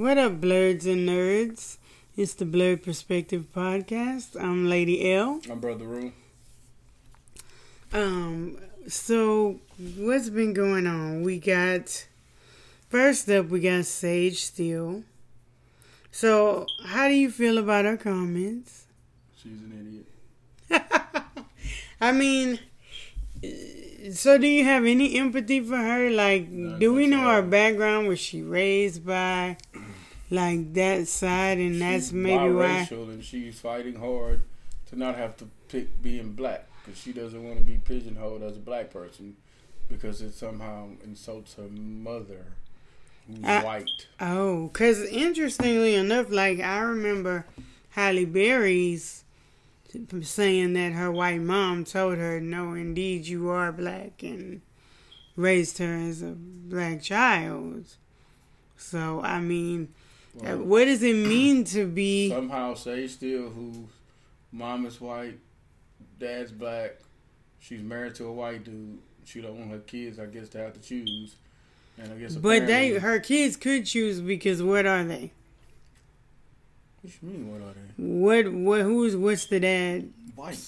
What up, blurs and nerds? It's the Blurred Perspective Podcast. I'm Lady L. My brother Rue. Um, so what's been going on? We got first up, we got Sage Steele. So, how do you feel about her comments? She's an idiot. I mean, so do you have any empathy for her? Like, No, do we know her background? Was she raised by like that side, and that's She's maybe why? and she's fighting hard to not have to pick being black because she doesn't want to be pigeonholed as a black person because it somehow insults her mother, who's I- white. Oh, because interestingly enough, like I remember Halle Berry's saying that her white mom told her, "No, indeed, you are black," and raised her as a black child. So, I mean, Well, what does it mean to be? somehow Sage Steele, who mom is white, dad's black, she's married to a white dude. She don't want her kids, I guess, to have to choose. And I guess But they, her kids could choose because what are they? What you mean? What are they? What, what, who's, what's the dad? White.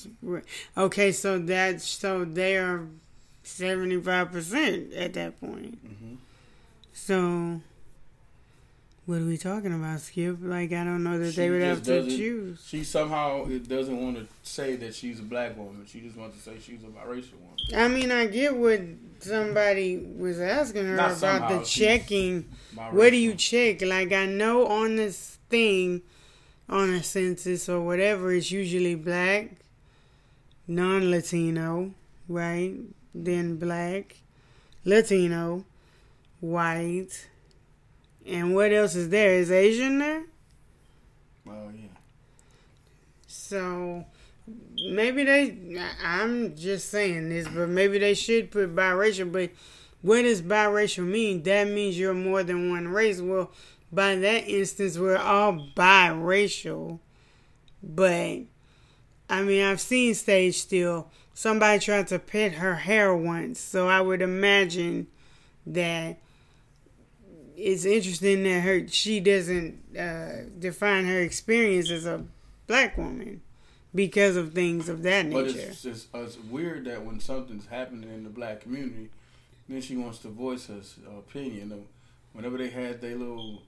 Okay, so that's so they are seventy five percent at that point. hmm So, what are we talking about, Skip? Like, I don't know that they would have to choose. She somehow it doesn't want to say that she's a black woman. She just wants to say she's a biracial woman. I mean, I get what somebody was asking her Not about somehow, the checking. What do you check? Like, I know on this thing, on a census or whatever, it's usually black, non Latino, right? Then black, Latino, white. And what else is there? Is Asian there? Oh yeah. So maybe they. I'm just saying this, but maybe they should put biracial. But what does biracial mean? That means you're more than one race. Well, by that instance, we're all biracial. But I mean, I've seen Sage Steele. Somebody tried to pet her hair once, so I would imagine that it's interesting that her she doesn't uh, define her experience as a black woman because of things of that nature. But it's just it's weird that when something's happening in the black community, then she wants to voice her opinion. Whenever they had their little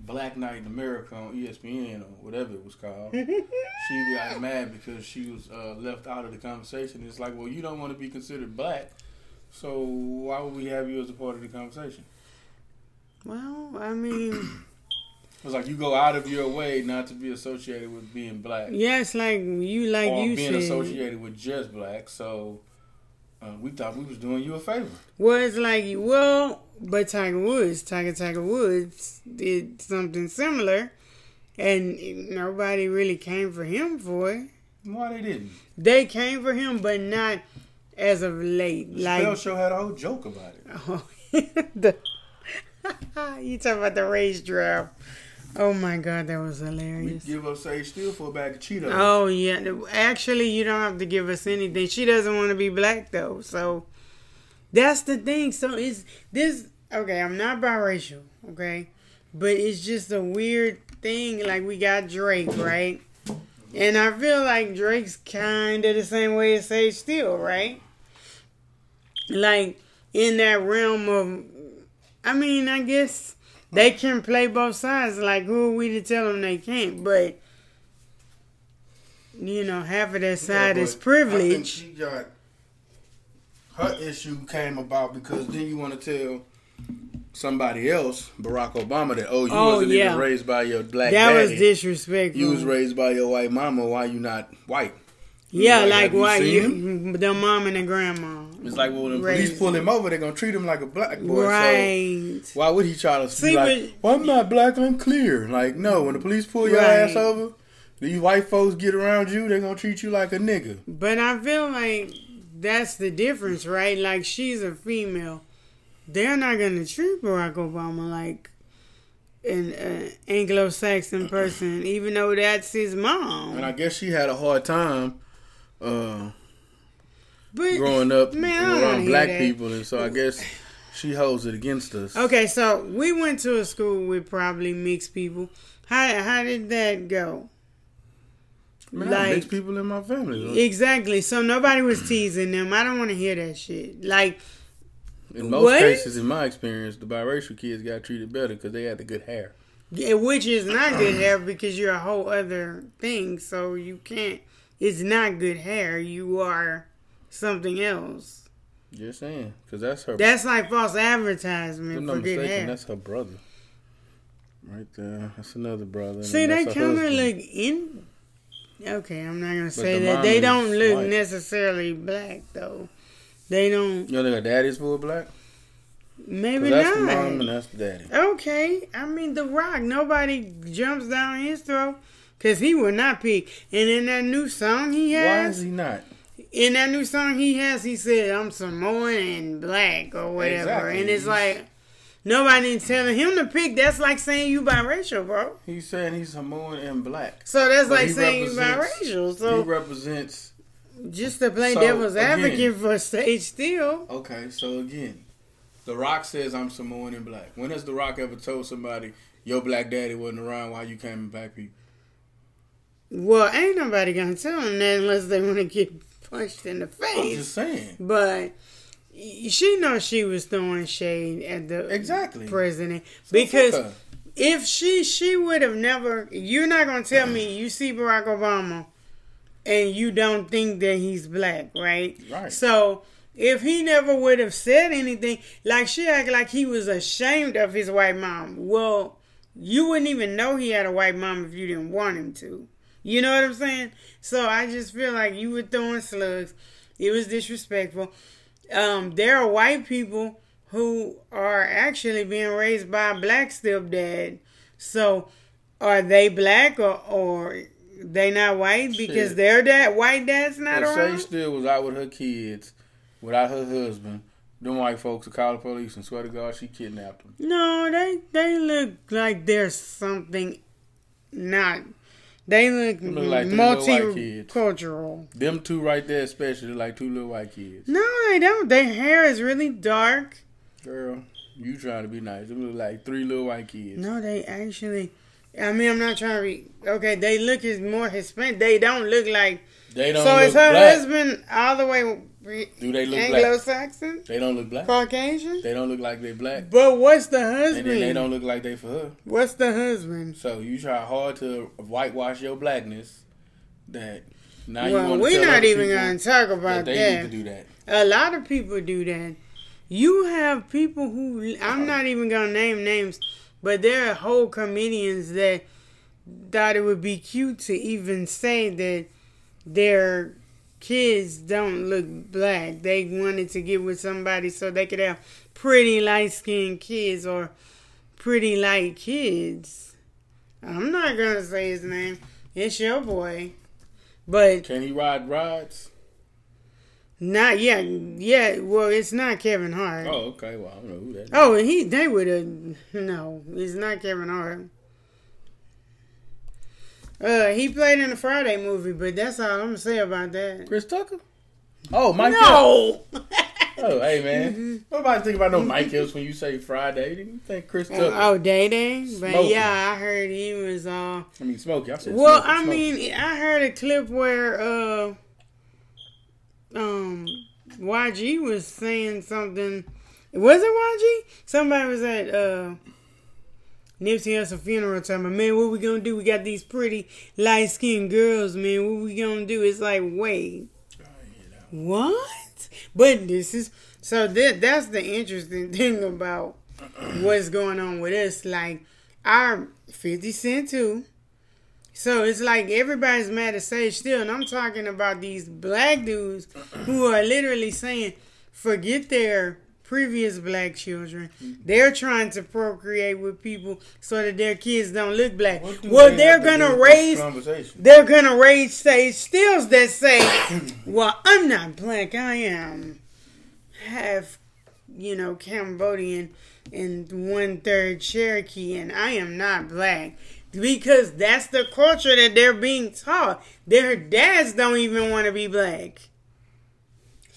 Black Night in America on ESPN or whatever it was called, she got mad because she was uh, left out of the conversation. It's like, well, you don't want to be considered black, so why would we have you as a part of the conversation? Well, I mean, It's like you go out of your way not to be associated with being black. yes, like you like or you being said. associated with just black. So uh, we thought we was doing you a favor. Well, it's like well, but Tiger Woods, Tiger Tiger Woods did something similar, and nobody really came for him for it. Why they didn't? They came for him, but not as of late. Like, Like Show had a whole joke about it. Oh, the, you talk about the race draft. Oh my god, that was We hilarious. give up Sage Steele for a bag of Cheetos. Oh yeah, actually, you don't have to give us anything. She doesn't want to be black though, so that's the thing. So it's this. Okay, I'm not biracial. Okay, but it's just a weird thing. Like we got Drake, right? And I feel like Drake's kind of the same way as Sage Steele, right? Like in that realm of, I mean, I guess they can play both sides. Like who are we to tell them they can't? But you know, half of that side Yeah, is but I think privilege. she got her issue came about because then you want to tell somebody else, Barack Obama, that oh you Oh, wasn't yeah. even raised by your black That was disrespectful. you was raised by your white mama. Why you not white? yeah, Like, like have you you, the mom and the grandma. It's like well, when the police pull him over, they're gonna treat him like a black boy. So Right. why would he try to See, be like, but- well, I'm not black, I'm clear. Like, no, when the police pull your Right. ass over, these white folks get around you, they're gonna treat you like a nigga. But I feel like that's the difference, right? Like she's a female. They're not gonna treat Barack Obama like an uh, Anglo-Saxon person, even though that's his mom. And I guess she had a hard time uh, but growing up Man, I don't wanna around black people, and so I guess She holds it against us. Okay, so we went to a school with probably mixed people. How how did that go? Man, like, mixed people in my family. Exactly. So nobody was teasing them. I don't want to hear that shit. Like. In most what? cases, in my experience, the biracial kids got treated better because they had the good hair. Yeah, which is not good hair because you're a whole other thing. So you can't. It's not good hair. You are something else. Just saying, because that's her. That's like false advertisement for good hair. That's her brother. Right there. That's another brother. See, they kind of look in. Okay, I'm not gonna say the that. They don't look white. necessarily black though. They don't. You know, their daddy's full black. Maybe that's not. That's the mom and that's the daddy. Okay, I mean The Rock. Nobody jumps down his throat because he will not pick. And in that new song he has, why is he not? In that new song he has, he said, "I'm Samoan and black" or whatever, exactly. and it's like. Nobody telling him to pick. That's like saying you biracial, bro. He's saying he's Samoan and black. So that's but like saying you biracial. So he represents. Just to play so, devil's advocate again, for Sage Steele. Okay, so again, The Rock says I'm Samoan and black. When has The Rock ever told somebody your black daddy wasn't around while you came in black people? Well, ain't nobody gonna tell him that unless they want to get punched in the face. I'm just saying. But she knows she was throwing shade at the exactly president so because if she she would have never. You're not gonna tell me you see Barack Obama and you don't think that he's black, right? Right. So if he never would have said anything, like she acted like he was ashamed of his white mom. Well, you wouldn't even know he had a white mom if you didn't want him to. You know what I'm saying? So I just feel like you were throwing slugs. It was disrespectful um, there are white people who are actually being raised by a black stepdad. So, are they black or or they not white because Shit. their dad white dad's not if around? Sage Steele was out with her kids without her husband. Them white folks will call the police and swear to God she kidnapped them. No, they they look like there's something not they look, look like multicultural. Them two right there, especially, like two little white kids. No, they don't. Their hair is really dark. Girl, you trying to be nice? Them look like three little white kids. No, they actually. I mean, I'm not trying to be okay. They look as more Hispanic. They don't look like. They don't. So is her black. husband all the way do they look black? Anglo-Saxon? Black? They don't look black. Caucasian? They don't look like they black. But what's the husband? And then they don't look like they for her. What's the husband? So you try hard to whitewash your blackness. That now well, you want we're not even gonna talk about that. They that. need to do that. A lot of people do that. You have people who I'm not even gonna name names, but there are whole comedians that thought it would be cute to even say that they're kids don't look black. They wanted to get with somebody so they could have pretty light skinned kids or pretty light kids. I'm not gonna say his name. It's your boy. But Can he ride rides? Not yet. Yeah, well it's not Kevin Hart. Oh, okay. Well I don't know who that is. Oh he they would have no, it's not Kevin Hart. Uh, he played in the Friday movie, but that's all I'm gonna say about that. Chris Tucker. Oh, Mike. No. oh, hey man. Mm-hmm. Nobody think about no Mike Epps when you say Friday. Didn't you think Chris Tucker? Oh, Day Day. But yeah, I heard he was. Uh, I mean, Smokey. I said. Well, Smokey, I mean, I heard a clip where uh, um, YG was saying something. Was it YG? Somebody was at uh Nipsey Hussle funeral time. Man, what we gonna do? We got these pretty light skinned girls, man. What we gonna do? It's like, wait, what? But this is so that that's the interesting thing about what's going on with us. Like our Fifty Cent too. So it's like everybody's mad at Sage Steele, and I'm talking about these black dudes who are literally saying, forget their previous black children. They're trying to procreate with people so that their kids don't look black. well, they are gonna raise. They're gonna raise Sage Steeles that say, "Well, I'm not black. I am half, you know, Cambodian and one third Cherokee, and I am not black." Because that's the culture that they're being taught. Their dads don't even want to be black.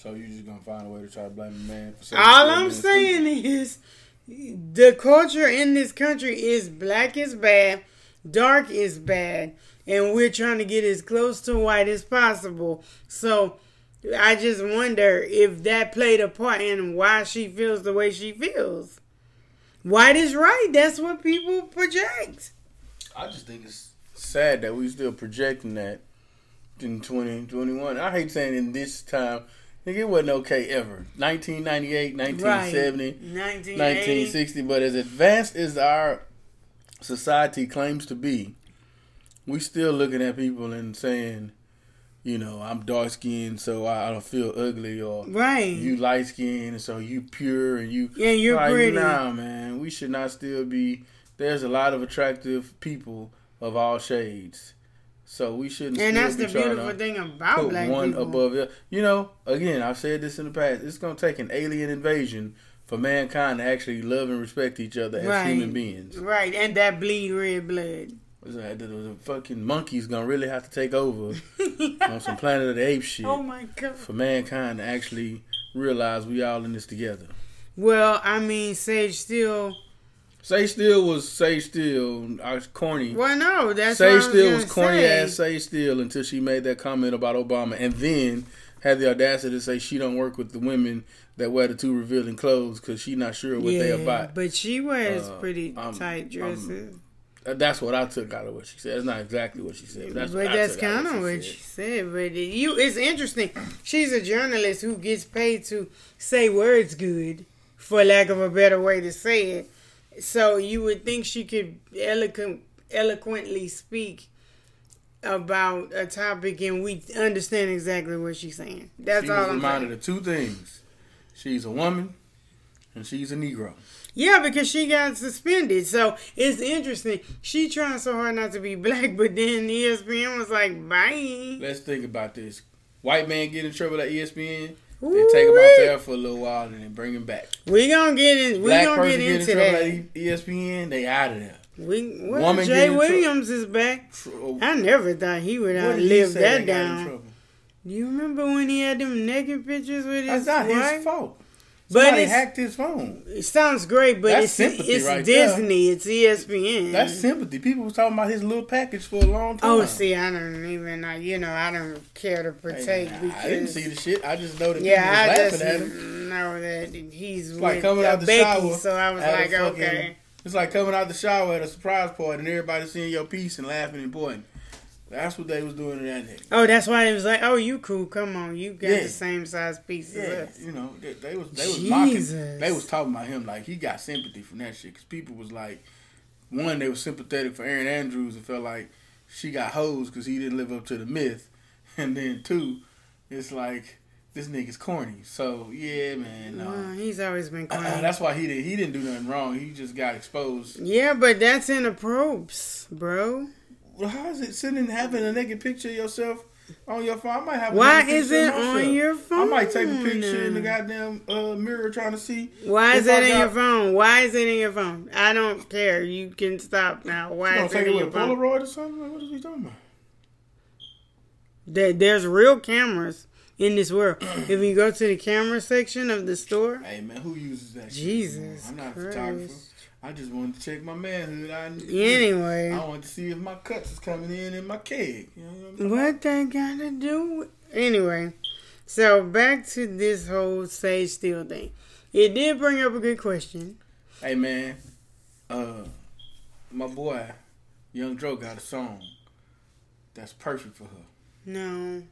So you just gonna find a way to try to blame the man for something. All I'm saying is the culture in this country is black is bad, dark is bad, and we're trying to get as close to white as possible. So I just wonder if that played a part in why she feels the way she feels. White is right. That's what people project. I just think it's sad that we're still projecting that in 2021. I hate saying in this time. Nigga, it wasn't okay ever. 1998, 1970, Right. 1960. But as advanced as our society claims to be, we still looking at people and saying, you know, I'm dark skinned, so I don't feel ugly, or Right. you light skinned, so you pure, and you Yeah, you're like, pretty. Nah, man, we should not still be. There's a lot of attractive people of all shades, so we shouldn't. and that's be the beautiful thing about put black one people. above the You know, again, I've said this in the past. It's gonna take an alien invasion for mankind to actually love and respect each other as Right. human beings. Right, and that bleed red blood. That? The, the fucking monkeys gonna really have to take over on some Planet of the Apes shit oh my god. for mankind to actually realize we all in this together. Well, I mean, Sage Steele. Sage Steele was Sage Steele. I was corny. Well, no, that's Say what I was Still was corny say. ass Sage Steele until she made that comment about Obama, and then had the audacity to say she don't work with the women that wear the too revealing clothes because she not sure what they are about. But she wears Uh, pretty I'm- tight I'm- dresses. Uh, That's what I took out of what she said. It's not exactly what she said. But that's but what that's kind of what she said. But it, you, it's interesting. She's a journalist who gets paid to say words good, for lack of a better way to say it. So you would think she could eloquent, eloquently speak about a topic, and we understand exactly what she's saying. That's She all was I'm reminded saying. of two things: she's a woman, and she's a Negro. Yeah, because she got suspended. So it's interesting. She trying so hard not to be black, but then ESPN was like, bye. Let's think about this: white man get in trouble at ESPN. They take him out there for a little while and then bring him back. We gonna get in. We Black gonna get get in into that. at ESPN, they out of there. We well, Woman Jay Williams is back. Tr- oh. I never thought he would outlive that they got in down. Do you remember when he had them naked pictures with his That's not wife? his fault. But Somebody it's- hacked his phone. It sounds great, but That's it's sympathy it's right there. Disney. It's E ESPN. That's sympathy. People was talking about his little package for a long time. Oh, see, I don't even. uh, You know, I don't care to Hey, partake I didn't see the shit. I just know that yeah, people I just laughing at him. know that he's like with coming out the Becky, shower so I was like, fucking- okay. It's like coming out the shower at a surprise party and everybody seeing your piece and laughing and pointing. That's what they was doing to that nigga. Oh, that's why it was like, oh, you cool. Come on, you got Yeah. the same size piece Yeah, as us. you know, they, they was they was mocking. Jesus. They was talking about him like he got sympathy from that shit because people was like, one, they was sympathetic for Erin Andrews and felt like she got hoes because he didn't live up to the myth, and then two, it's like this nigga's corny. So yeah, man, no. Well, he's always been uh, uh, corny. that's why he did. He didn't do nothing wrong. He just got exposed. yeah, but that's in the probes, bro. How is it sitting having a naked picture of yourself on your phone? I might have. a Why is it myself. on your phone? I might take a picture in the goddamn uh, mirror trying to see. Why is it in got- your phone? Why is it in your phone? I don't care. You can stop now. Why You is it in your a phone? Polaroid or something? Like, what is he talking about? There, there's real cameras in this world. if you go to the camera section of the store, Hey man, who uses that? Jesus anymore? I'm not a Christ. photographer. I just wanted to check my manhood. I, Anyway. I wanted to see if my cuts is coming in in my keg. You know what What they gotta do? with- Anyway, so back to this whole Sage Steele thing. It did bring up a good question. Hey man, uh, my boy, Young Dro got a song that's perfect for her. No.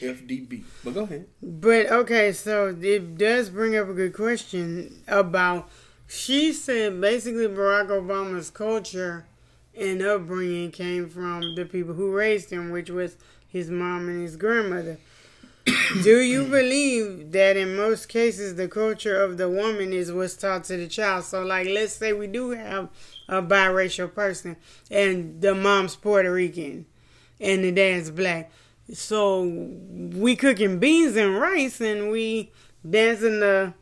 FDB. But go ahead. But okay, so it does bring up a good question about. She said basically Barack Obama's culture and upbringing came from the people who raised him, which was his mom and his grandmother. Do you believe that in most cases the culture of the woman is what's taught to the child? So, like, let's say we do have a biracial person and the mom's Puerto Rican and the dad's black. So we cooking beans and rice and we dancing the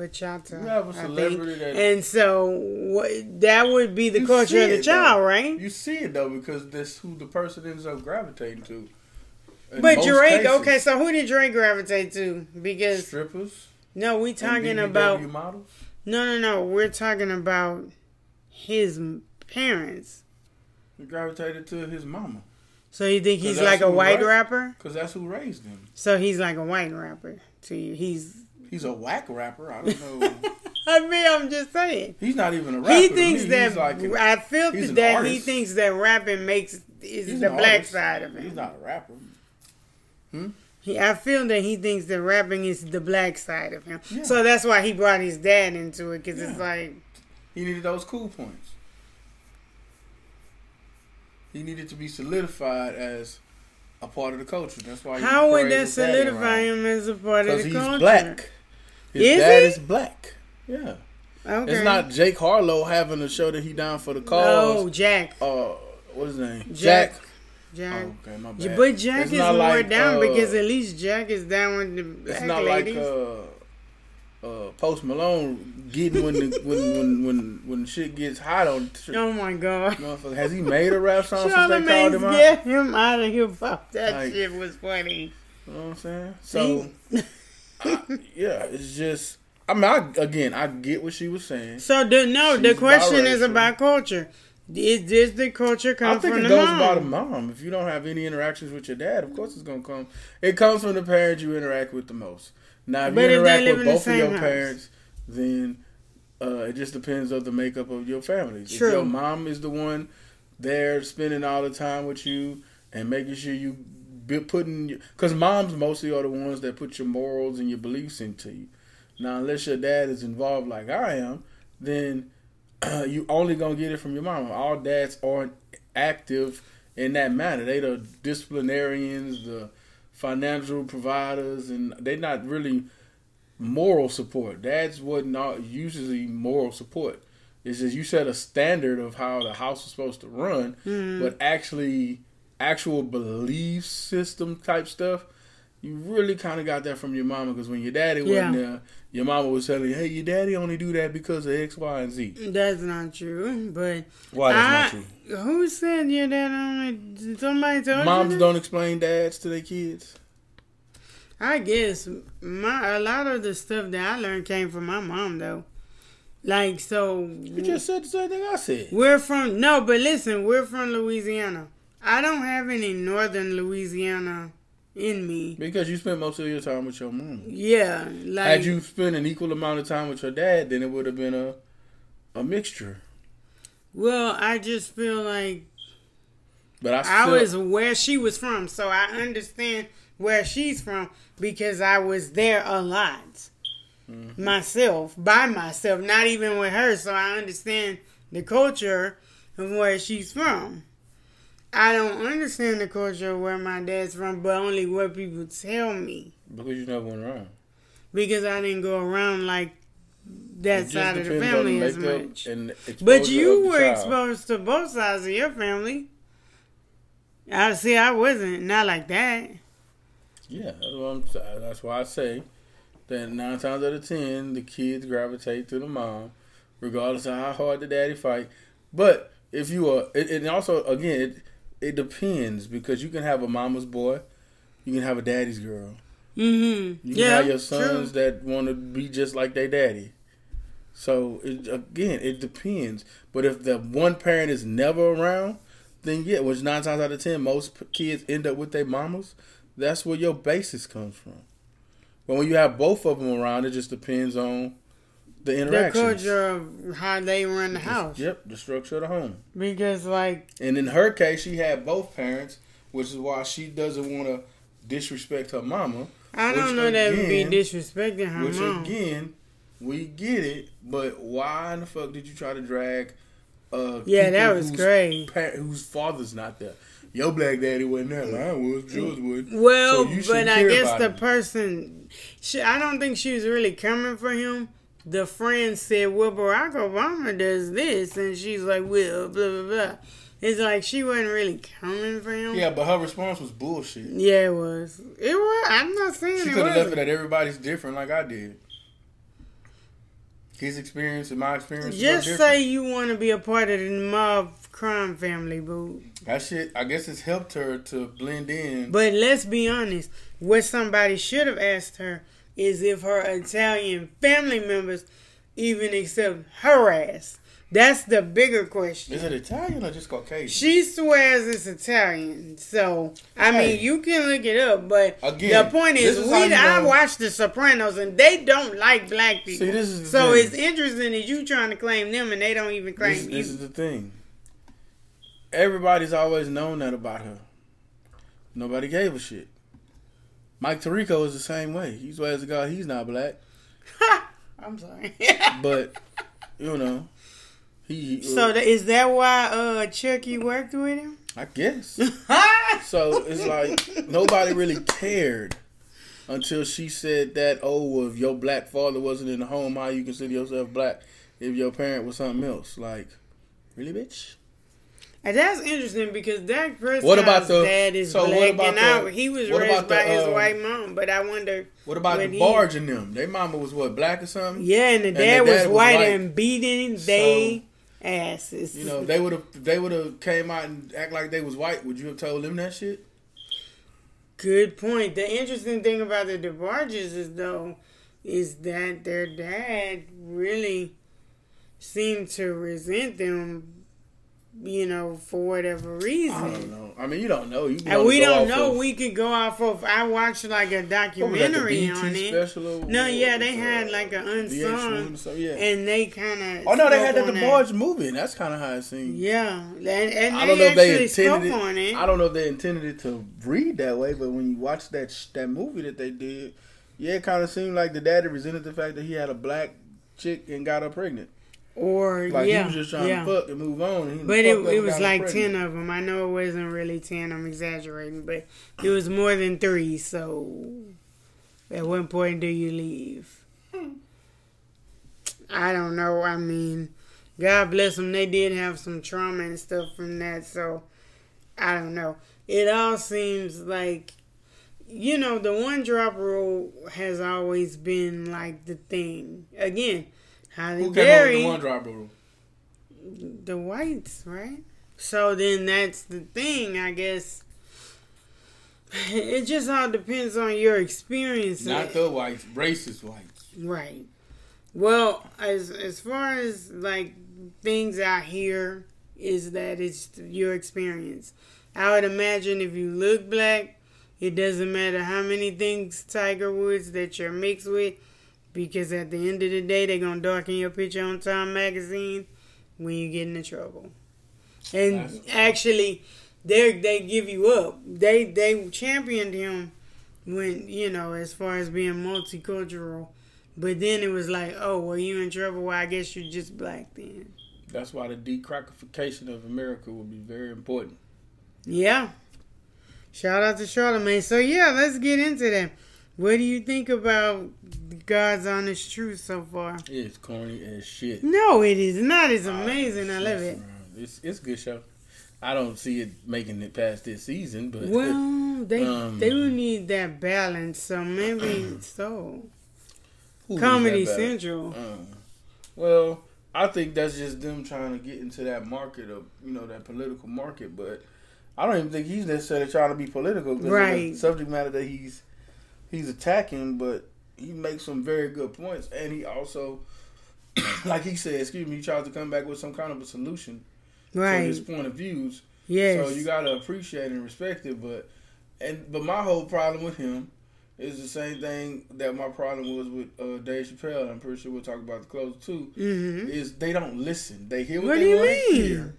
bachata. You have a celebrity that- and so what, that would be the culture of the child, though. right? You see it though because that's who the person ends up gravitating to. In But Drake, cases. okay, so who did Drake gravitate to? Because strippers. no, we talking about models. no, no, no. We're talking about his parents. He gravitated to his mama So you think he's like a white ra- rapper? because that's who raised him. So he's like a white rapper to you. He's. He's a whack rapper. I don't know. I mean, I'm just saying. he's not even a rapper. He thinks me. that like an- I feel that he thinks that rapping makes is he's the black artist. side of him. He's not a rapper. Hmm? He, I feel that he thinks that rapping is the black side of him. Yeah. So that's why he brought his dad into it because it's like He needed those cool points. He needed to be solidified as a part of the culture. That's why. he how would that solidify him as a part of the culture? Because he's black. His Is dad he? is black. Yeah. Okay. It's not Jack Harlow having a show that he down for the No, cause. Jack. Uh, what is his name? Jack. Jack. Jack. Oh, okay, my bad. But Jack It's is more like, down uh, because at least Jack is down with the black It's not ladies. like uh, uh, Post Malone getting when the when when when when shit gets hot on. Tr- oh my god. Motherfucker, has he made a rap song since they called him out? get him out of here. Fuck, that Like- shit was funny. You know what I'm saying? So, I- yeah, it's just. I mean, I, again, I get what she was saying. So the no, the She's question is about culture. Is this the culture come I think from it the goes mom? by the mom. If you don't have any interactions with your dad, of course it's gonna come. It comes from the parents you interact with the most. Now, if But you interact with both of your house. parents, then uh, it just depends on the makeup of your family. If your mom is the one there spending all the time with you and making sure you putting, because moms mostly are the ones that put your morals and your beliefs into you. Now, unless your dad is involved like I am, then you only gonna get it from your mom. All dads aren't active in that manner. They the disciplinarians, the financial providers, and they're not really moral support. Dads wasn't usually moral support. It's just you set a standard of how the house is supposed to run, Mhm. but actually, actual belief system type stuff, you really kind of got that from your mama because when your daddy wasn't there, your mama was telling you, "Hey, your daddy only do that because of X, Y, and Z." That's not true. But Why that's I- not true? who said your dad only? Somebody told Moms don't explain dads to their kids. I guess my a lot of the stuff that I learned came from my mom though. Like so, You just said the same thing I said. we're from no, but listen, we're from Louisiana. I don't have any northern Louisiana in me. Because you spent most of your time with your mom. Yeah, like Had you spent an equal amount of time with your dad, then it would have been a a mixture. well, I just feel like But I I was where she was from, so I understand where she's from because I was there a lot Mm-hmm. myself, by myself, not even with her. So I understand the culture of where she's from. I don't understand the culture of where my dad's from, but only what people tell me because you never went around. because I didn't go around like that side of the family as much. But you were child. exposed to both sides of your family. I see. I wasn't not like that. Yeah, that's, what I'm, that's why I say that nine times out of ten, the kids gravitate to the mom, regardless of how hard the daddy fight. But if you are, it, and also again, it depends because you can have a mama's boy, you can have a daddy's girl. Mm-hmm. You can yeah, have your sons true. that want to be just like their daddy. So it, again, it depends. But if the one parent is never around, then yeah, which nine times out of ten, most kids end up with their mamas. That's where your basis comes from. But when you have both of them around, it just depends on the the interactions. culture of how they run the house. Yep, the structure of the home. Because like And in her case, she had both parents, which is why she doesn't want to disrespect her mama. I don't know that would be disrespecting her Which mom. again, we get it, but why in the fuck did you try to drag? Uh, yeah, that was whose crazy. pa- whose father's not there? Your black daddy wasn't there. Mine was. Yours was. Well, So but I guess the him. person, she, I don't think she was really coming for him. The friend said, "Well, Barack Obama does this," and she's like, "Well, blah blah blah." It's like she wasn't really coming for him. Yeah, but her response was bullshit. Yeah, it was. It was. I'm not saying She could have left it at everybody's different, like I did. His experience and my experience. Just say you want to be a part of the mob crime family, boo. That shit, I guess it's helped her to blend in. But let's be honest. What somebody should have asked her is if her Italian family members even accept her ass. That's the bigger question. Is it Italian or just Caucasian? She swears it's Italian, so I Hey. mean you can look it up. But Again, the point is, is we I watched The Sopranos, and they don't like black people. See, this is so thing. it's interesting that you trying to claim them, and they don't even claim This, you. this is the thing. Everybody's always known that about her. Nobody gave a shit. Mike Tirico is the same way. He swears to God he's not black, I'm sorry. but you know, he. so th- is that why uh Chucky worked with him? I guess. So it's like nobody really cared until she said that. Oh, if your black father wasn't in the home, how you consider yourself black if your parent was something else? Like, really, bitch? And that's interesting because Dak Prescott's What about the- dad is so what black, about and the- I, he was raised about the, by his um, white mom. But I wonder, What about the he- barge in them? Their mama was what black or something? yeah, and the And dad, was, was white, and beating they asses. You know, they would have they would have came out and act like they was white. Would you have told them that shit? Good point. The interesting thing about the DeBarges is though, is that their dad really seemed to resent them. You know, for whatever reason. I don't know. I mean, you don't know. You And we don't know. of- We could go off of. I watched like a what was that, the documentary on it. No, yeah, they had uh, like an unsung, yeah. and they kind of. oh no, they had that DeBarge movie, that's kind of how it seemed. Yeah, and, and I don't know if they intended it. on it. I don't know if they intended it to read that way, but when you watch that that movie that they did, yeah, it kind of seemed like the daddy resented the fact that he had a black chick and got her pregnant. Or Like yeah, he was just trying yeah. to fuck and move on. But it, it was like pregnant. ten of them. I know it wasn't really ten. I'm exaggerating, but it was more than three. So, at what point do you leave? I don't know. I mean, God bless them. They did have some trauma and stuff from that. So, I don't know. It all seems like, you know, the one drop rule has always been like the thing. Again, Holly Who came up with the one drop rule? the whites, right? So then that's the thing, I guess. It just all depends on your experience. Not the whites, racist whites. right. Well, as as far as like things I hear is that it's your experience. I would imagine if you look black, it doesn't matter how many things Tiger Woods that you're mixed with, because at the end of the day, they're gonna darken your picture on Time Magazine when you get into trouble. And That's- actually, they they give you up. They they championed him when you know as far as being multicultural, but then it was like, oh well, you in trouble. Well, I guess you're just black then. That's why the decrackification of America will be very important. Yeah. Shout out to Charlamagne. So yeah, let's get into that. What do you think about God's honest truth so far? It's corny as shit. No, it is not. It's amazing. I love it. It's it's a good show. I don't see it making it past this season, but Well, they Um, they will need that balance. So maybe so. Comedy? Central. Uh, well, I think that's just them trying to get into that market of you know that political market, but I don't even think he's necessarily trying to be political. Right. The subject matter that he's he's attacking, but he makes some very good points, and he also, like he said, excuse me, he tries to come back with some kind of a solution to his point of views. Yes. So you gotta appreciate and respect it, but and but my whole problem with him is the same thing that my problem was with uh, Dave Chappelle. I'm pretty sure we'll talk about the close too. hmm Is they don't listen. They hear what, What they want to hear.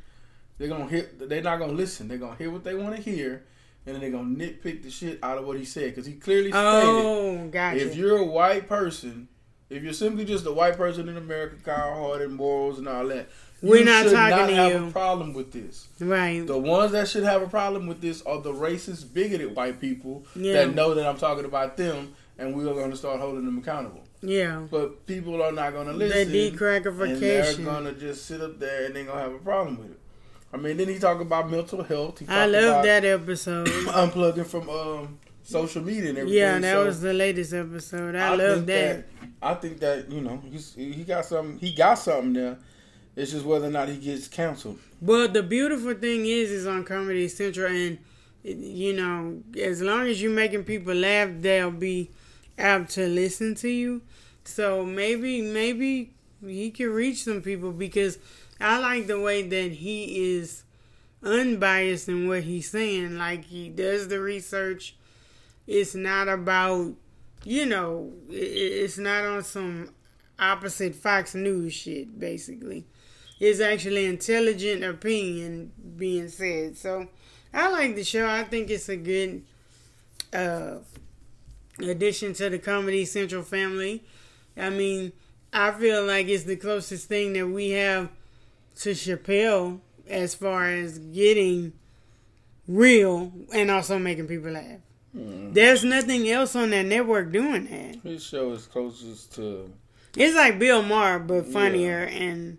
They're gonna hear. They're not gonna listen. They're gonna hear what they want to hear, and then they're gonna nitpick the shit out of what he said because he clearly stated Oh, gotcha. if you're a white person, if you're simply just a white person in America, kind-hearted, morals, and all that, We're you not should talking not to have you. a problem with this. right. The ones that should have a problem with this are the racist, bigoted white people Yeah. that know that I'm talking about them, and we are going to start holding them accountable. Yeah. But people are not going to The listen, they're going to just sit up there and they're going to have a problem with it. I mean, then he talk about mental health. He I love about that episode. unplugging from um, social media and everything. yeah, that So was the latest episode. I, love think that. I think that you know he got something. He got something there, It's just whether or not he gets canceled. Well, the beautiful thing is, is on Comedy Central, and you know, as long as you're making people laugh, they'll be apt to listen to you. So maybe, maybe he can reach some people because I like the way that he is unbiased in what he's saying. Like he does the research. It's not about, you know, it's not on some opposite Fox News shit, basically. It's actually intelligent opinion being said. So I like the show. I think it's a good uh, addition to the Comedy Central family. I mean, I feel like it's the closest thing that we have to Chappelle as far as getting real and also making people laugh. Mm. There's nothing else on that network doing that. His show is closest to. It's like Bill Maher, but funnier yeah. and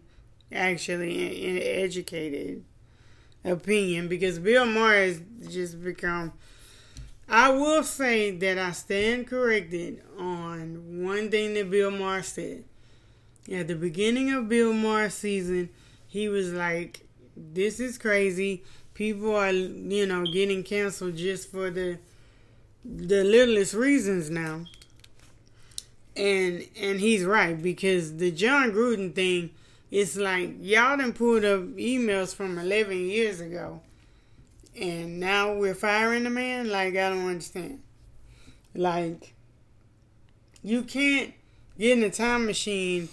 actually educated opinion because Bill Maher has just become. I will say that I stand corrected on one thing that Bill Maher said. At the beginning of Bill Maher's season, he was like, "This is crazy. People are, you know, getting canceled just for the the littlest reasons now." And and he's right because the Jon Gruden thing it's like y'all done pulled up emails from 11 years ago and now we're firing the man like i don't understand like you can't get in a time machine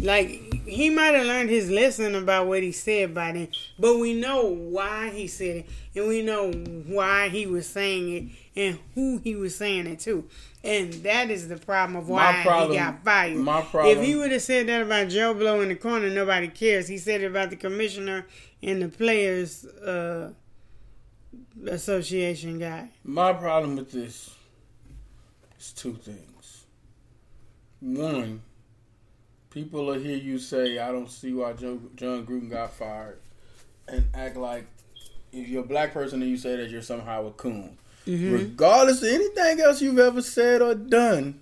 like he might have learned his lesson about what he said by then but we know why he said it and we know why he was saying it and who he was saying it to and that is the problem of why problem, he got fired. My problem. If he would have said that about Joe Blow in the corner, nobody cares. He said it about the commissioner and the players uh, association guy. My problem with this is two things. One, people will hear you say, "I don't see why Jon Gruden got fired," and act like if you're a black person and you say that you're somehow a coon. Mm-hmm. Regardless of anything else you've ever said or done,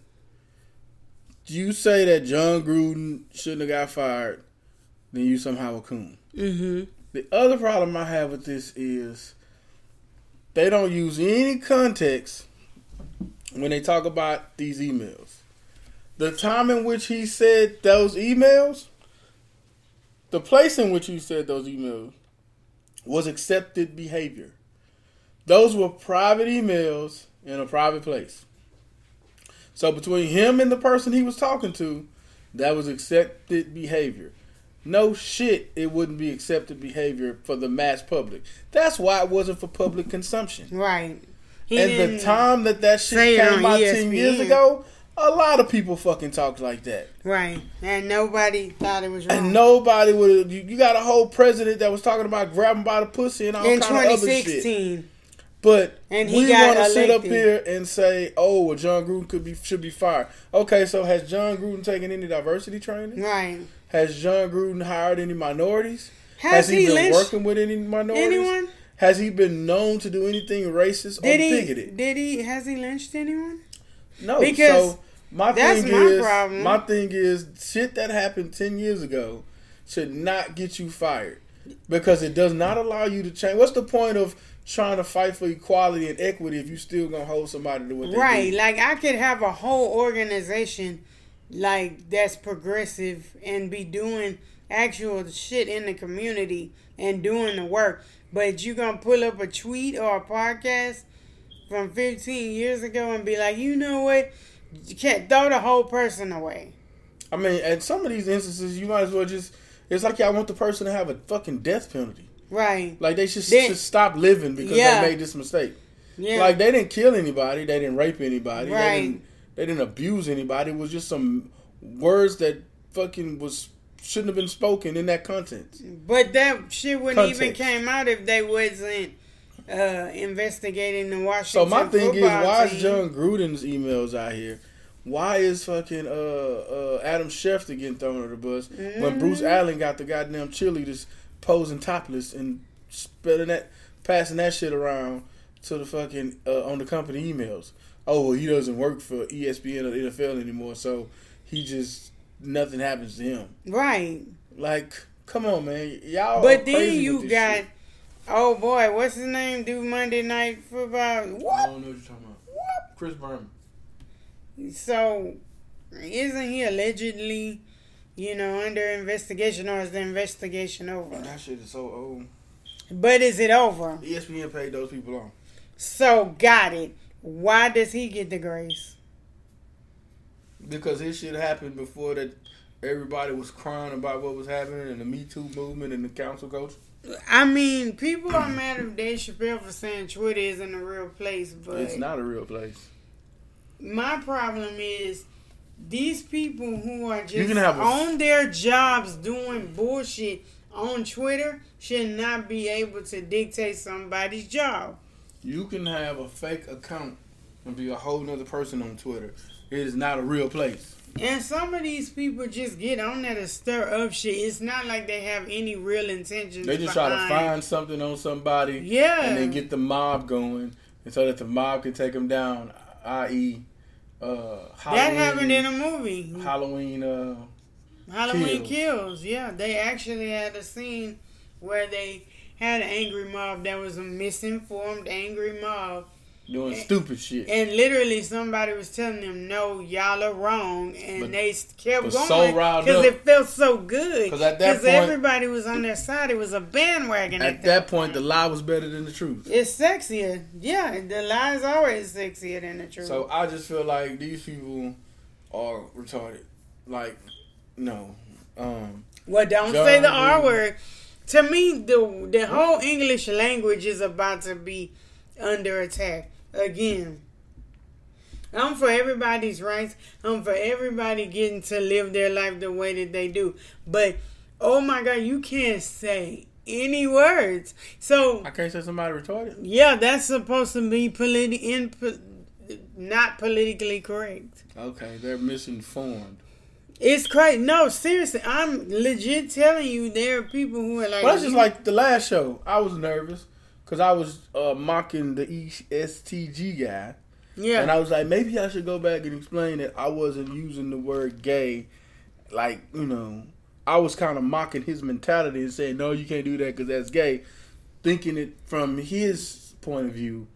you say that Jon Gruden shouldn't have got fired, then you somehow a coon. Mm-hmm. The other problem I have with this is they don't use any context when they talk about these emails. The time in which he said those emails, the place in which he said those emails was accepted behavior. Those were private emails in a private place. So between him and the person he was talking to, that was accepted behavior. No shit, it wouldn't be accepted behavior for the mass public. That's why it wasn't for public consumption. Right. He and the time that that shit came out ESPN. ten years ago, a lot of people fucking talked like that. Right. And nobody thought it was wrong. And nobody would. You, you got a whole president that was talking about grabbing by the pussy and all kind of other shit. But and he we want to sit up here and say, "Oh, well, Jon Gruden could be should be fired." Okay, so has Jon Gruden taken any diversity training? Right. Has Jon Gruden hired any minorities? Has, has he, he, been working with any minorities? Anyone? Has he been known to do anything racist did or he, bigoted? Did he? Has he lynched anyone? No. Because so my thing my is, problem. my thing is, shit that happened ten years ago should not get you fired because it does not allow you to change. What's the point of trying to fight for equality and equity if you still gonna hold somebody to what they right do. like i could have a whole organization like that's progressive and be doing actual shit in the community and doing the work but you gonna pull up a tweet or a podcast from 15 years ago and be like you know what you can't throw the whole person away i mean at some of these instances you might as well just it's like y'all want the person to have a fucking death penalty Right. Like they should then, just stop living because yeah. they made this mistake. Yeah. Like they didn't kill anybody, they didn't rape anybody, right. they didn't they didn't abuse anybody. It was just some words that fucking was shouldn't have been spoken in that context. But that shit wouldn't Context. even came out if they wasn't uh, investigating the Washington. So my thing is, why team. is Jon Gruden's emails out here? Why is fucking uh, uh, Adam Schefter getting thrown under the bus mm-hmm. when Bruce mm-hmm. Allen got the goddamn cheerleaders posing topless and spreading that, passing that shit around to the fucking uh, on the company emails. Oh, well, he doesn't work for ESPN or the NFL anymore, so he just nothing happens to him. Right. Like, Come on, man. Y'all. But then you got, shit. Oh boy, what's his name? Do Monday Night Football? What? I don't know what you're talking about. What? Chris Berman. So, isn't he allegedly, you know, under investigation, or is the investigation over? That shit is so old. But is it over? ESPN paid those people off. So, got it. Why does he get the grace? Because this shit happened before that everybody was crying about what was happening in the Me Too movement and the cancel culture. I mean, people are mad at Dave Chappelle for saying Twitter isn't a real place, but It's not a real place. my problem is these people who are just a- on their jobs doing bullshit on Twitter should not be able to dictate somebody's job. You can have a fake account and be a whole nother person on Twitter. It is not a real place. And some of these people just get on there to stir up shit. It's not like they have any real intentions. They just try to find something on somebody Yeah. and then get the mob going, and so that the mob can take them down. I.e., uh, That happened in a movie. Halloween. Uh, Halloween Kills. kills. Yeah, they actually had a scene where they had an angry mob that was a misinformed angry mob, doing Eh, stupid shit. and literally somebody was telling them, "No, y'all are wrong," and But- they kept going because it felt so good. 'Cause at that 'Cause point- everybody was on their side. It was a bandwagon. At that point, the lie was better than the truth. it's sexier. Yeah, the lie's always sexier than the truth. So I just feel like these people are retarded. Like, no. Um, Well, don't John say the R word. To me, the the whole English language is about to be under attack again. I'm for everybody's rights. I'm for everybody getting to live their life the way that they do. But oh my God, you can't say any words. So I can't say somebody retarded. yeah, that's supposed to be politi- in, po- not politically correct. Okay, they're misinformed. It's crazy. No, seriously, I'm legit telling you, there are people who are like. Well, that's just like the last show. I was nervous because I was uh, mocking the ESTG guy. yeah, And I was like, maybe I should go back and explain that I wasn't using the word gay. Like, you know, I was kind of mocking his mentality and saying, no, you can't do that because that's gay. Thinking it from his point of view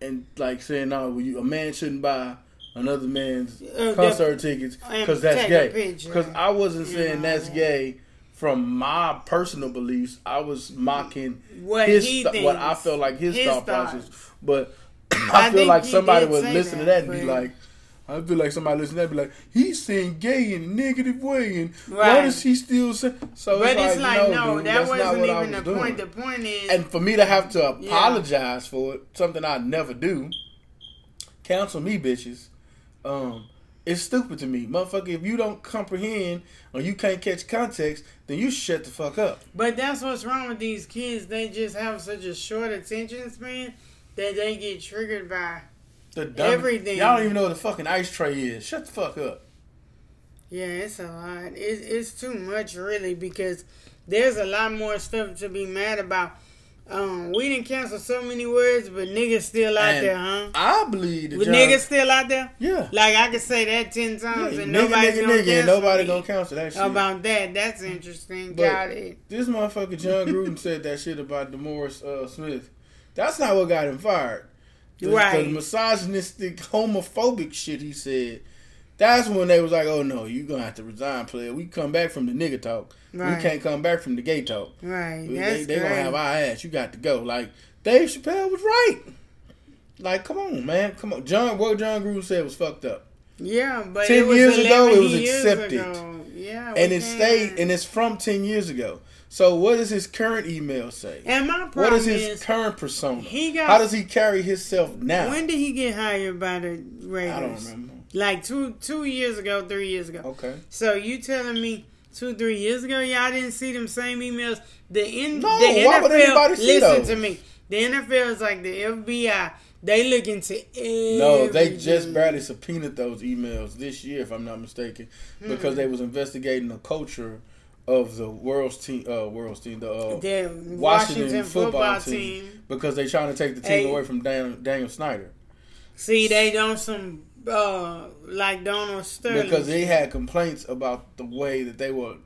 and like saying, no, well, you, a man shouldn't buy another man's Uh, concert tickets because that's gay. Because I wasn't You saying know. that's gay from my personal beliefs. I was mocking what his th- what I felt like his, his thought thoughts. process. But I I, feel like somebody would listen to that, that and be like, I feel like somebody listening to that and be like, he's saying gay in a negative way, and why Right. does he still say? So But it's like, like, no, dude, that that's not wasn't even the doing. point. The point is, And for me to have to Yeah. apologize for it, something I never do, Counsel me, bitches. Um, it's stupid to me, motherfucker. If you don't comprehend or you can't catch context, then you shut the fuck up. but that's what's wrong with these kids. They just have such a short attention span that they get triggered by. The dumb- Everything. Y'all don't even know what the fucking ice tray is. Shut the fuck up. Yeah, it's a lot. It, it's too much, really, because there's a lot more stuff to be mad about. Um, we didn't cancel so many words, but niggas still out And there, huh? I believe that But niggas still out there? Yeah. Like I could say that ten times Yeah, and nigga, nobody's nigga, gonna nigga, cancel nobody gonna cancel that shit. about that. That's interesting. But- Got it. this motherfucker Jon Gruden said that shit about DeMaurice uh, Smith. That's not what got him fired. The, Right. the misogynistic, homophobic shit he said. That's when they was like, "Oh no, you gonna have to resign, player. We come back from the nigga talk. Right. We can't come back from the gay talk. Right. They, That's they gonna have our ass. You got to go." Like Dave Chappelle was right. Like, come on, man, come on. John, what Jon Gruden said was fucked up. Yeah, but 10 it was years ago, it was accepted. ago. Yeah, and it can't- stayed, and it's from ten years ago. So, what does his current email say? And my What problem is his is, current persona? he got. How does he carry himself now? when did he get hired by the Raiders? I don't remember. Like two two years ago, three years ago. Okay. So you telling me two three years ago y'all didn't see them same emails? The in No, the why NFL. would anybody see listen those? to me. The NFL is like the FBI. They look into everything. No, they just barely subpoenaed those emails this year, if I'm not mistaken, Hmm. because they was investigating the culture of the world's team, uh, world's team, the uh, the Washington, Washington, football, football, team, team. because they trying to take the team Hey. away from Daniel, Daniel Snyder See, they on some uh like Donald Sterling. because they had complaints about the way that they were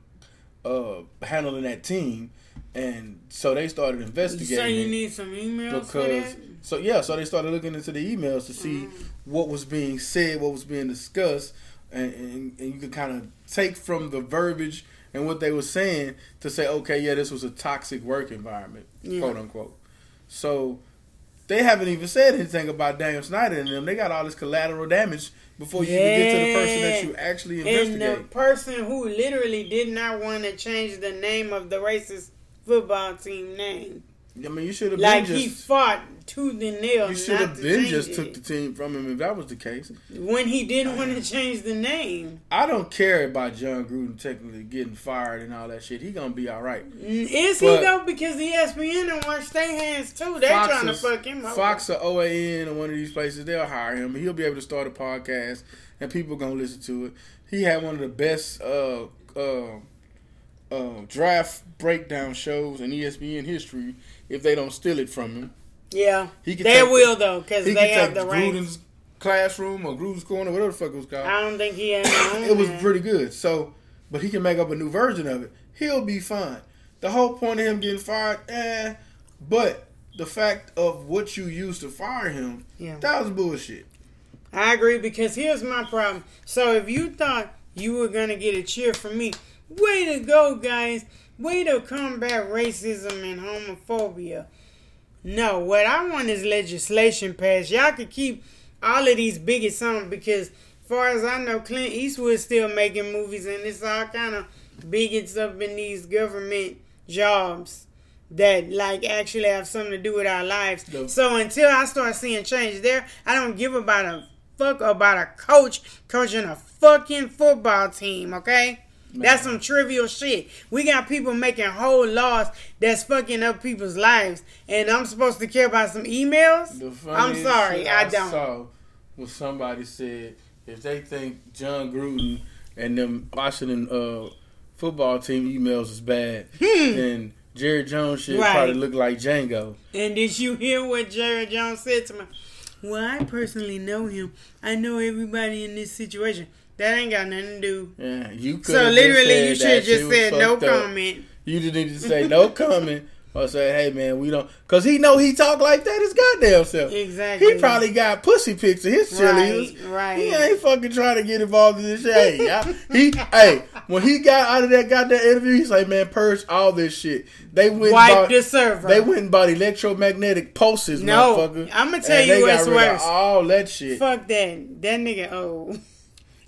uh, handling that team, and so they started investigating. So you need some emails because so yeah, so they started looking into the emails to see Mm. what was being said, what was being discussed, and, and, and you could kind of take from the verbiage and what they were saying to say, okay, yeah, this was a toxic work environment, Yeah. quote unquote. So they haven't even said anything about Daniel Snyder and them. They got all this collateral damage before you even get to the person that you actually investigate. And the person who literally did not want to change the name of the racist football team name. I mean, you should have Like been he fought tooth and nail. You should have been just it. took the team from him if that was the case. when he didn't want to change the name. I don't care about Jon Gruden technically getting fired and all that shit. He gonna be all right. Is he though? Because ESPN and watch their hands too. They're Fox trying to fuck him up. Fox or OAN or one of these places, they'll hire him. He'll be able to start a podcast, and people gonna listen to it. He had one of the best uh, uh, uh, draft breakdown shows in ESPN history. If they don't steal it from him, Yeah, he can they take- will though because they can have the. Gruden's classroom or Gruden's corner, whatever the fuck it was called. I don't think he own, it was pretty good. So, but he can make up a new version of it. He'll be fine. The whole point of him getting fired, eh. But the fact of what you used to fire him, Yeah. that was bullshit. I agree because here's my problem. So if you thought you were gonna get a cheer from me, way to go, guys. Way to combat racism and homophobia. No, what I want is legislation passed. Y'all could keep all of these bigots on because, far as I know, Clint Eastwood's still making movies, and it's all kind of bigots up in these government jobs that like actually have something to do with our lives. So until I start seeing change there, I don't give about a fuck about a coach coaching a fucking football team. Okay. That's some trivial shit. We got people making whole laws that's fucking up people's lives, and I'm supposed to care about some emails. I'm sorry, shit I don't. Saw was somebody said if they think Jon Gruden and them Washington uh, football team emails is bad, then Jerry Jones should Hmm. Right. probably look like Django. And did you hear what Jerry Jones said to me? Well, I personally know him. I know everybody in this situation. That ain't got nothing to do. Yeah, you could. So literally, you should have just said no comment. You just need to say no comment or say, "Hey man, we don't," because he know he talk like that his goddamn self. Exactly. He probably got pussy pics of his cheerleaders. Right, right. He ain't fucking trying to get involved in this shit. Hey, I- he, hey, when he got out of that goddamn interview, he's like, "Man, purge all this shit." They went Wipe bought, the server. They went and bought electromagnetic pulses, No, motherfucker. I'ma tell you they what's got rid of worse. All that shit. Fuck that. That nigga old.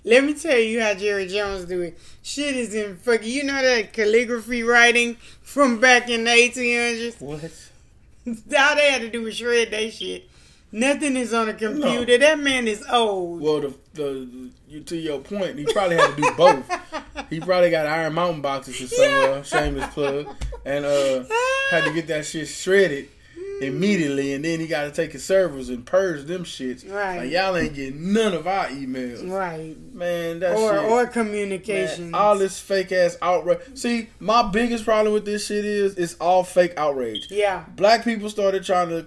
Let me tell you how Jerry Jones do it. Shit is in fucking. You know that calligraphy writing from back in the 1800s? What? All they had to do was shred that shit. Nothing is on a computer. That man is old. Well, the, the you to your point, he probably had to do both. he probably got Iron Mountain boxes or somewhere, shameless plug, and uh had to get that shit shredded immediately, and then he got to take his servers and purge them shits. Right. Like y'all ain't getting none of our emails, Right. man. That Or shit. or man, all this fake ass outrage. See, my biggest problem with this shit is it's all fake outrage. Yeah. Black people started trying to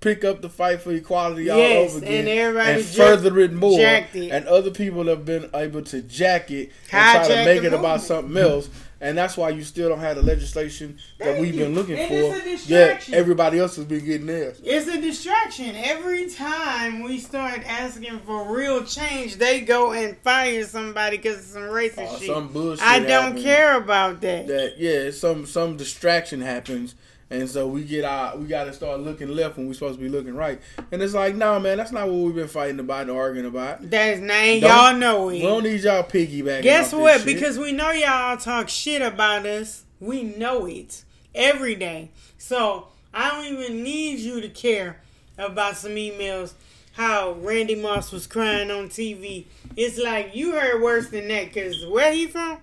pick up the fight for equality all over again and everybody and further it more. it. And other people have been able to jack it and try to make it about something else. And that's why you still don't have the legislation that Thank we've you. been looking And for. Yet everybody else has been getting theirs. It's a distraction. Every time we start asking for real change, they go and fire somebody because of some racist Or shit. some bullshit. I don't care about that. That yeah, some some distraction happens. And so we get our, we got to start looking left when we're supposed to be looking right. And it's like, no, man, that's not what we've been fighting about and arguing about. That is name. Y'all know We don't need y'all piggybacking. Guess what? Because we know y'all talk shit about us. We know it every day. So I don't even need you to care about some emails. How Randy Moss was crying on TV. It's like you heard worse than that. Cause where he from?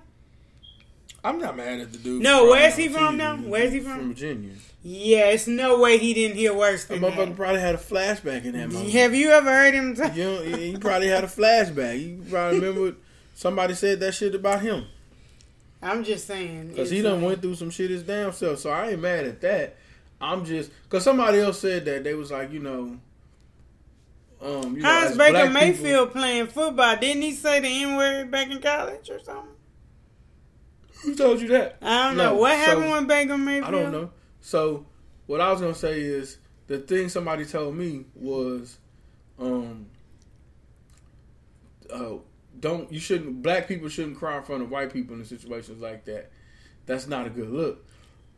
I'm not mad at the dude. No, where's he from now? Where's he from? From Virginia. Yeah, it's no way he didn't hear worse That than motherfucker probably had a flashback in that moment. Have you ever heard him talk? You know, he probably had a flashback. You probably remember somebody said that shit about him. I'm just saying. Because he it's done like- went through some shit his damn self. So I ain't mad at that. I'm just... Because somebody else said that. They was like, you know... Um, you know, How's as Baker black people- Mayfield playing football? Didn't he say the N word back in college or something? Who told you that? I don't No, know what so- happened with Baker Mayfield. I don't know. So what I was gonna say is the thing somebody told me was, um, uh, don't you shouldn't black people shouldn't cry in front of white people in situations like that. That's not a good look.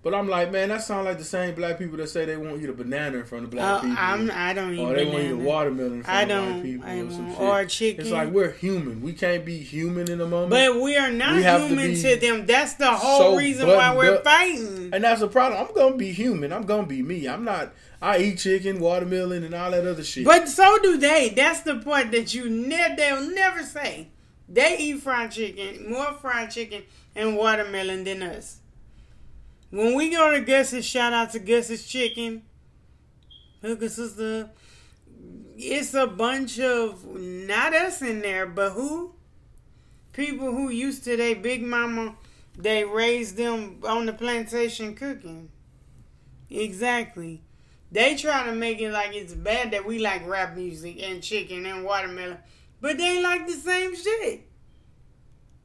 But I'm like, man, that sounds like the same black people that say they won't eat a banana in front of black Oh, people. I'm, I don't eat or they won't eat a banana. watermelon in front I don't. white people I or some shit. Or chicken. It's like we're human. We can't be human in a moment. But we are not We have to human to, them. That's the whole so reason why we're fighting. And that's the problem. I'm gonna be human. I'm gonna be me. I'm not. I eat chicken, watermelon, and all that other shit. But so do they. That's the point that you ne- they'll never say. They eat fried chicken, more fried chicken and watermelon than us. When we go to Gus's, shout out to Gus's Chicken. Hooker sister. It's a bunch of not us in there, but who? People who used to their big mama, they raised them on the plantation cooking. Exactly. They try to make it like it's bad that we like rap music and chicken and watermelon, but they like the same shit.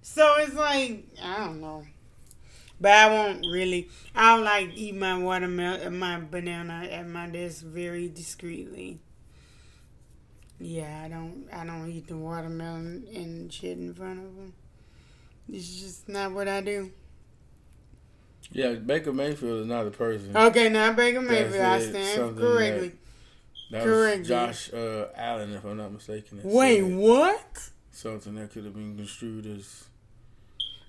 So it's like I don't know, but I won't really. I don't like eat my watermelon, and my banana at my desk very discreetly. Yeah, I don't. I don't eat the watermelon and shit in front of them. It's just not what I do. yeah, Baker Mayfield is not a person. Okay, now Baker Mayfield, I stand correctly. that correct. was Josh uh, Allen, if I'm not mistaken. Wait, what? Something that could have been construed as.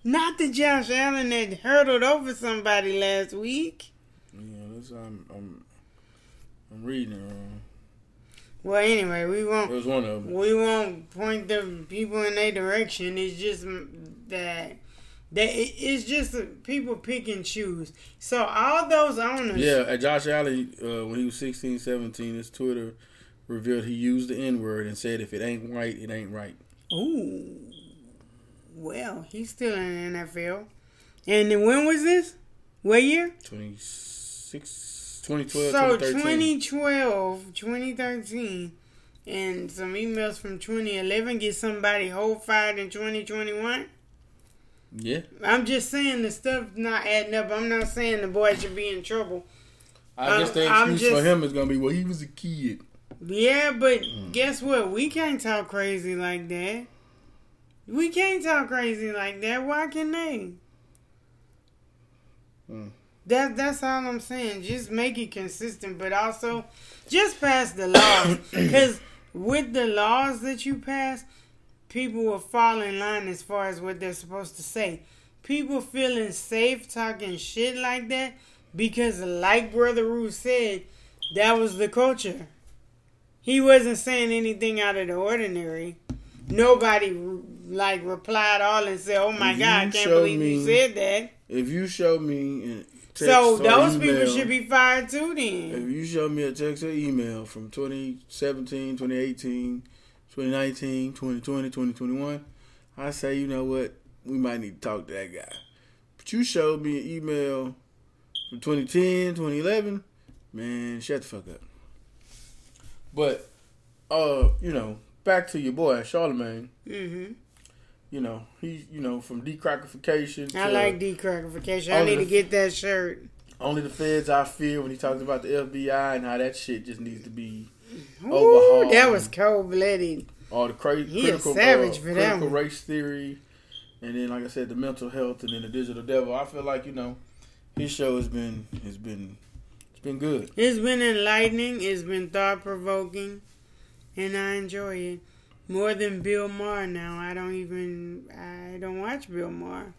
Not the Josh Allen that hurdled over somebody last week. Yeah, that's I'm I'm, I'm reading it wrong. Well, anyway, we won't It was one of them. we won't point the people in their direction. It's just that that it- it's just people pick and choose. So all those owners, Yeah, at Josh Allen, uh, when he was 16, 17, his Twitter revealed he used the N word and said, if it ain't white, it ain't right. Ooh, well, he's still in the NFL. And then when was this? What year? 26, 2012, So 2013. 2012, 2013, and some emails from 2011 get somebody whole fired in 2021. Yeah. I'm just saying the stuff not adding up. I'm not saying the boy should be in trouble. I guess the Um, excuse for him is going to be, well, he was a kid. Yeah, but Mm. guess what? We can't talk crazy like that. We can't talk crazy like that. Why can they? Mm. That that's all I'm saying. Just make it consistent, but also just pass the laws. Because with the laws that you pass, people will fall in line as far as what they're supposed to say. People feeling safe talking shit like that because, like Brother Rue said, that was the culture. He wasn't saying anything out of the ordinary. Nobody like replied all and said, "Oh my God, I can't believe you said that." If you show me text So those email, people should be fired too. Then, If you show me a text or email from 2017, 2018, 2019, 2020, 2021, I say, you know what? We might need to talk to that guy. But you showed me an email from 2010, 2011, man, shut the fuck up. But, uh, you know, back to your boy, Charlamagne. hmm You know, he, you know, from decrackification to I like decrackification. I need to get that shirt. only the feds I fear when he talks about the FBI and how that shit just needs to be Ooh, Overhaul. that was cold blooded. all the cra- He critical, savage uh, for critical one. race theory, and then like I said, the mental health, and then the digital devil. I feel like you know, his show has been has been it's been good. It's been enlightening. It's been thought provoking, and I enjoy it more than Bill Maher. Now I don't even I don't watch Bill Maher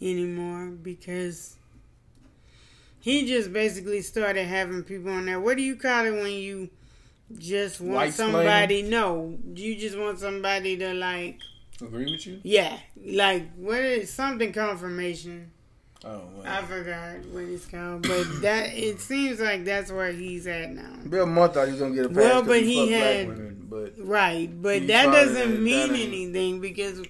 anymore because he just basically started having people on there. What do you call it when you just want White somebody? No, Do you just want somebody to like. Agree with you? Yeah, like what is something confirmation? Oh. I forgot what it's called, but that it seems like that's where he's at now. Bill Maher thought he was gonna get a pass. Well, but he, he had- women, but Right, but that doesn't that mean ain't- anything because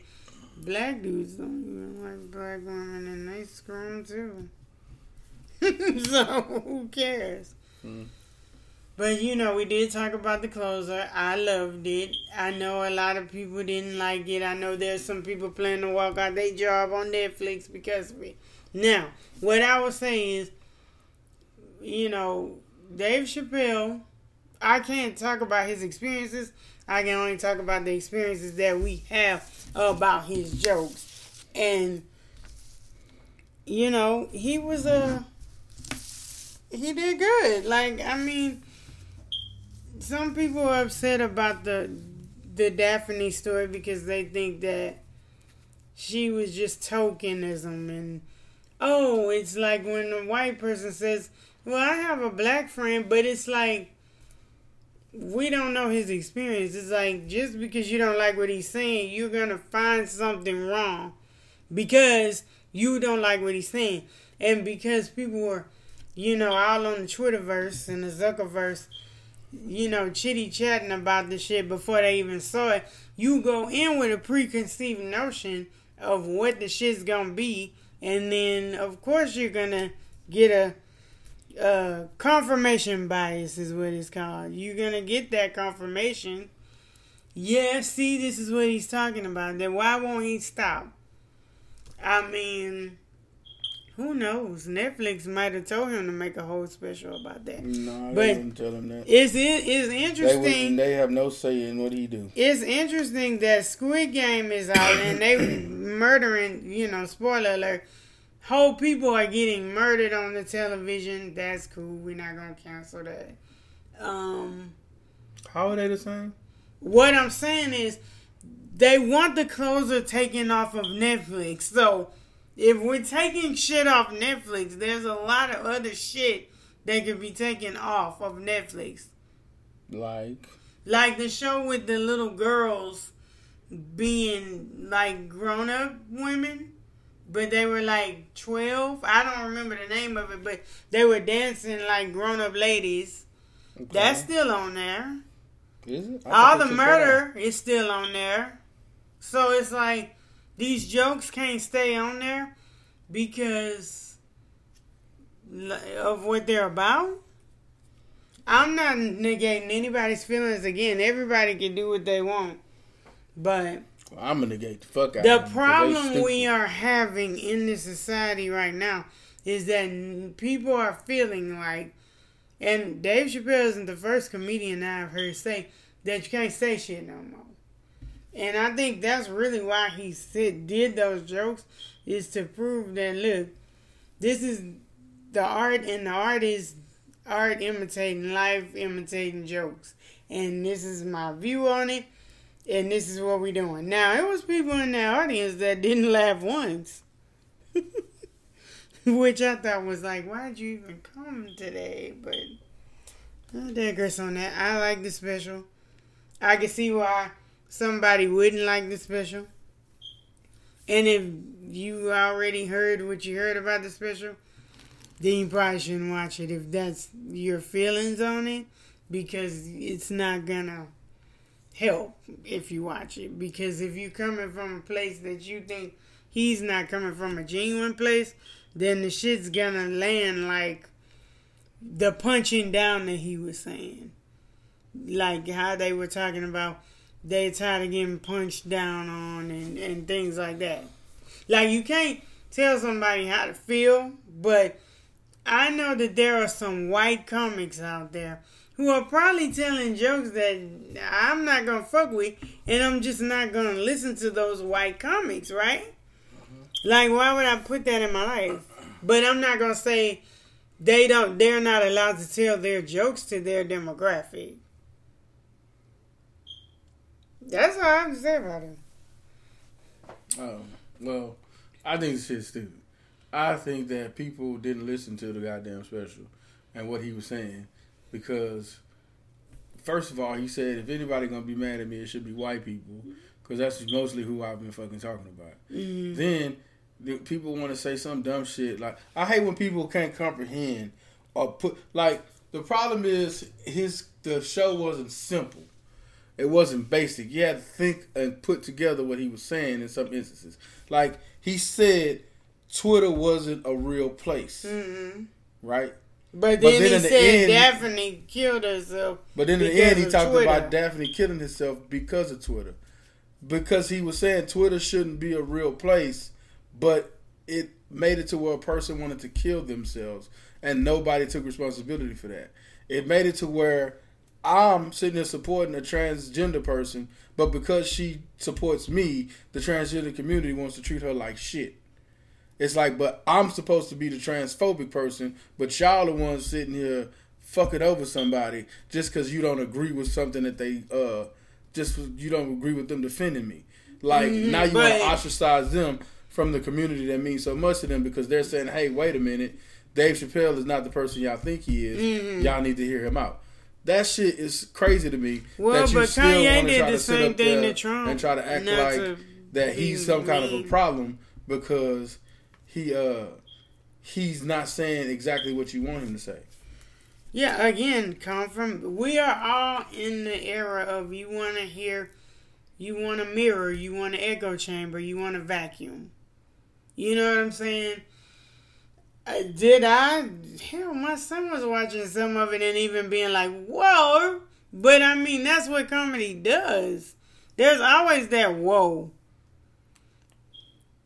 black dudes don't even like black women and they screw too. so who cares? Hmm. But you know, we did talk about the closer. I loved it. I know a lot of people didn't like it. I know there's some people planning to walk out their job on Netflix because of it. Now, what I was saying is, you know, Dave Chappelle, I can't talk about his experiences. I can only talk about the experiences that we have about his jokes. And, you know, he was a. He did good. Like, I mean, some people are upset about the the Daphne story because they think that she was just tokenism and oh, it's like when a white person says, "Well, I have a black friend," but it's like we don't know his experience. It's like just because you don't like what he's saying, you're gonna find something wrong because you don't like what he's saying, and because people were, you know, all on the Twitterverse and the Zuckerverse you know, chitty chatting about the shit before they even saw it. You go in with a preconceived notion of what the shit's gonna be, and then of course you're gonna get a, confirmation bias, is what it's called. You're gonna get that confirmation. Yeah, see, this is what he's talking about. Then why won't he stop? I mean, who knows? Netflix might have told him to make a whole special about that. No, But they wouldn't tell him that. It's it is interesting. wouldn't, they have no say in what he do. it's interesting that Squid Game is out and they murdering. You know, spoiler alert. Whole people are getting murdered on the television. That's cool. We're not gonna cancel that. Um, How are they the same? what I'm saying is, they want the closer taken off of Netflix. So, if we're taking shit off Netflix, there's a lot of other shit that could be taken off of Netflix. Like, Like the show with the little girls being like grown up women, but they were like 12. I don't remember the name of it, but they were dancing like grown up ladies. okay. That's still on there. is it? All the they took that off. murder is still on there. So it's like these jokes can't stay on there because of what they're about. I'm not negating anybody's feelings again. Everybody can do what they want. But Well, I'm gonna negate the fuck out. the of them 'cause they problem we are having in this society right now is that people are feeling like, and Dave Chappelle isn't the first comedian I've heard say that you can't say shit no more. And I think that's really why he said did those jokes is to prove that look, this is the art, and the art is art imitating life, imitating jokes, and this is my view on it and this is what we're doing. Now, it was people in the audience that didn't laugh once. Which I thought was like, why'd you even come today? But I digress on that. I like the special. I can see why somebody wouldn't like the special. And if you already heard what you heard about the special, then you probably shouldn't watch it if that's your feelings on it because it's not gonna help if you watch it because if you're coming from a place that you think he's not coming from a genuine place then the shit's gonna land like the punching down that he was saying like how they were talking about they tired of getting punched down on and, and things like that like you can't tell somebody how to feel but i know that there are some white comics out there who are probably telling jokes that I'm not gonna fuck with, and I'm just not gonna listen to those white comics, right? Mm-hmm. Like, why would I put that in my life? But I'm not gonna say they don't. They're not allowed to tell their jokes to their demographic. That's all I have to say about it. Oh, well, I think this shit's stupid. I think that people didn't listen to the goddamn special and what he was saying because, first of all, he said if anybody gonna be mad at me, it should be white people because that's mostly who I've been fucking talking about. Mhm. Then the people want to say some dumb shit like I hate when people can't comprehend or put like the problem is his the show wasn't simple. It wasn't basic. You had to think and put together what he was saying in some instances. Like he said Twitter wasn't a real place, Mhm. right? But then, But then he the said end- Daphne killed herself. But in the end, he talked Twitter. about Daphne killing herself because of Twitter. Because he was saying Twitter shouldn't be a real place, but it made it to where a person wanted to kill themselves and nobody took responsibility for that. It made it to where I'm sitting there supporting a transgender person, but because she supports me, the transgender community wants to treat her like shit. It's like, but I'm supposed to be the transphobic person, but y'all the ones sitting here fucking over somebody just because you don't agree with something that they, uh, just you don't agree with them defending me. Like Mhm, now you want to ostracize them from the community that means so much to them because they're saying, hey, wait a minute, Dave Chappelle is not the person y'all think he is. Mhm. Y'all need to hear him out. That shit is crazy to me. Well, but still Kanye did the same thing to Trump. and try to act like to that he's some kind of a problem because he uh he's not saying exactly what you want him to say. Yeah, again, come from. We are all in the era of you want to hear, you want a mirror, you want an echo chamber, you want a vacuum. You know what I'm saying? Uh, did I? Hell, my son was watching some of it and even being like, whoa. But I mean, that's what comedy does. There's always that whoa.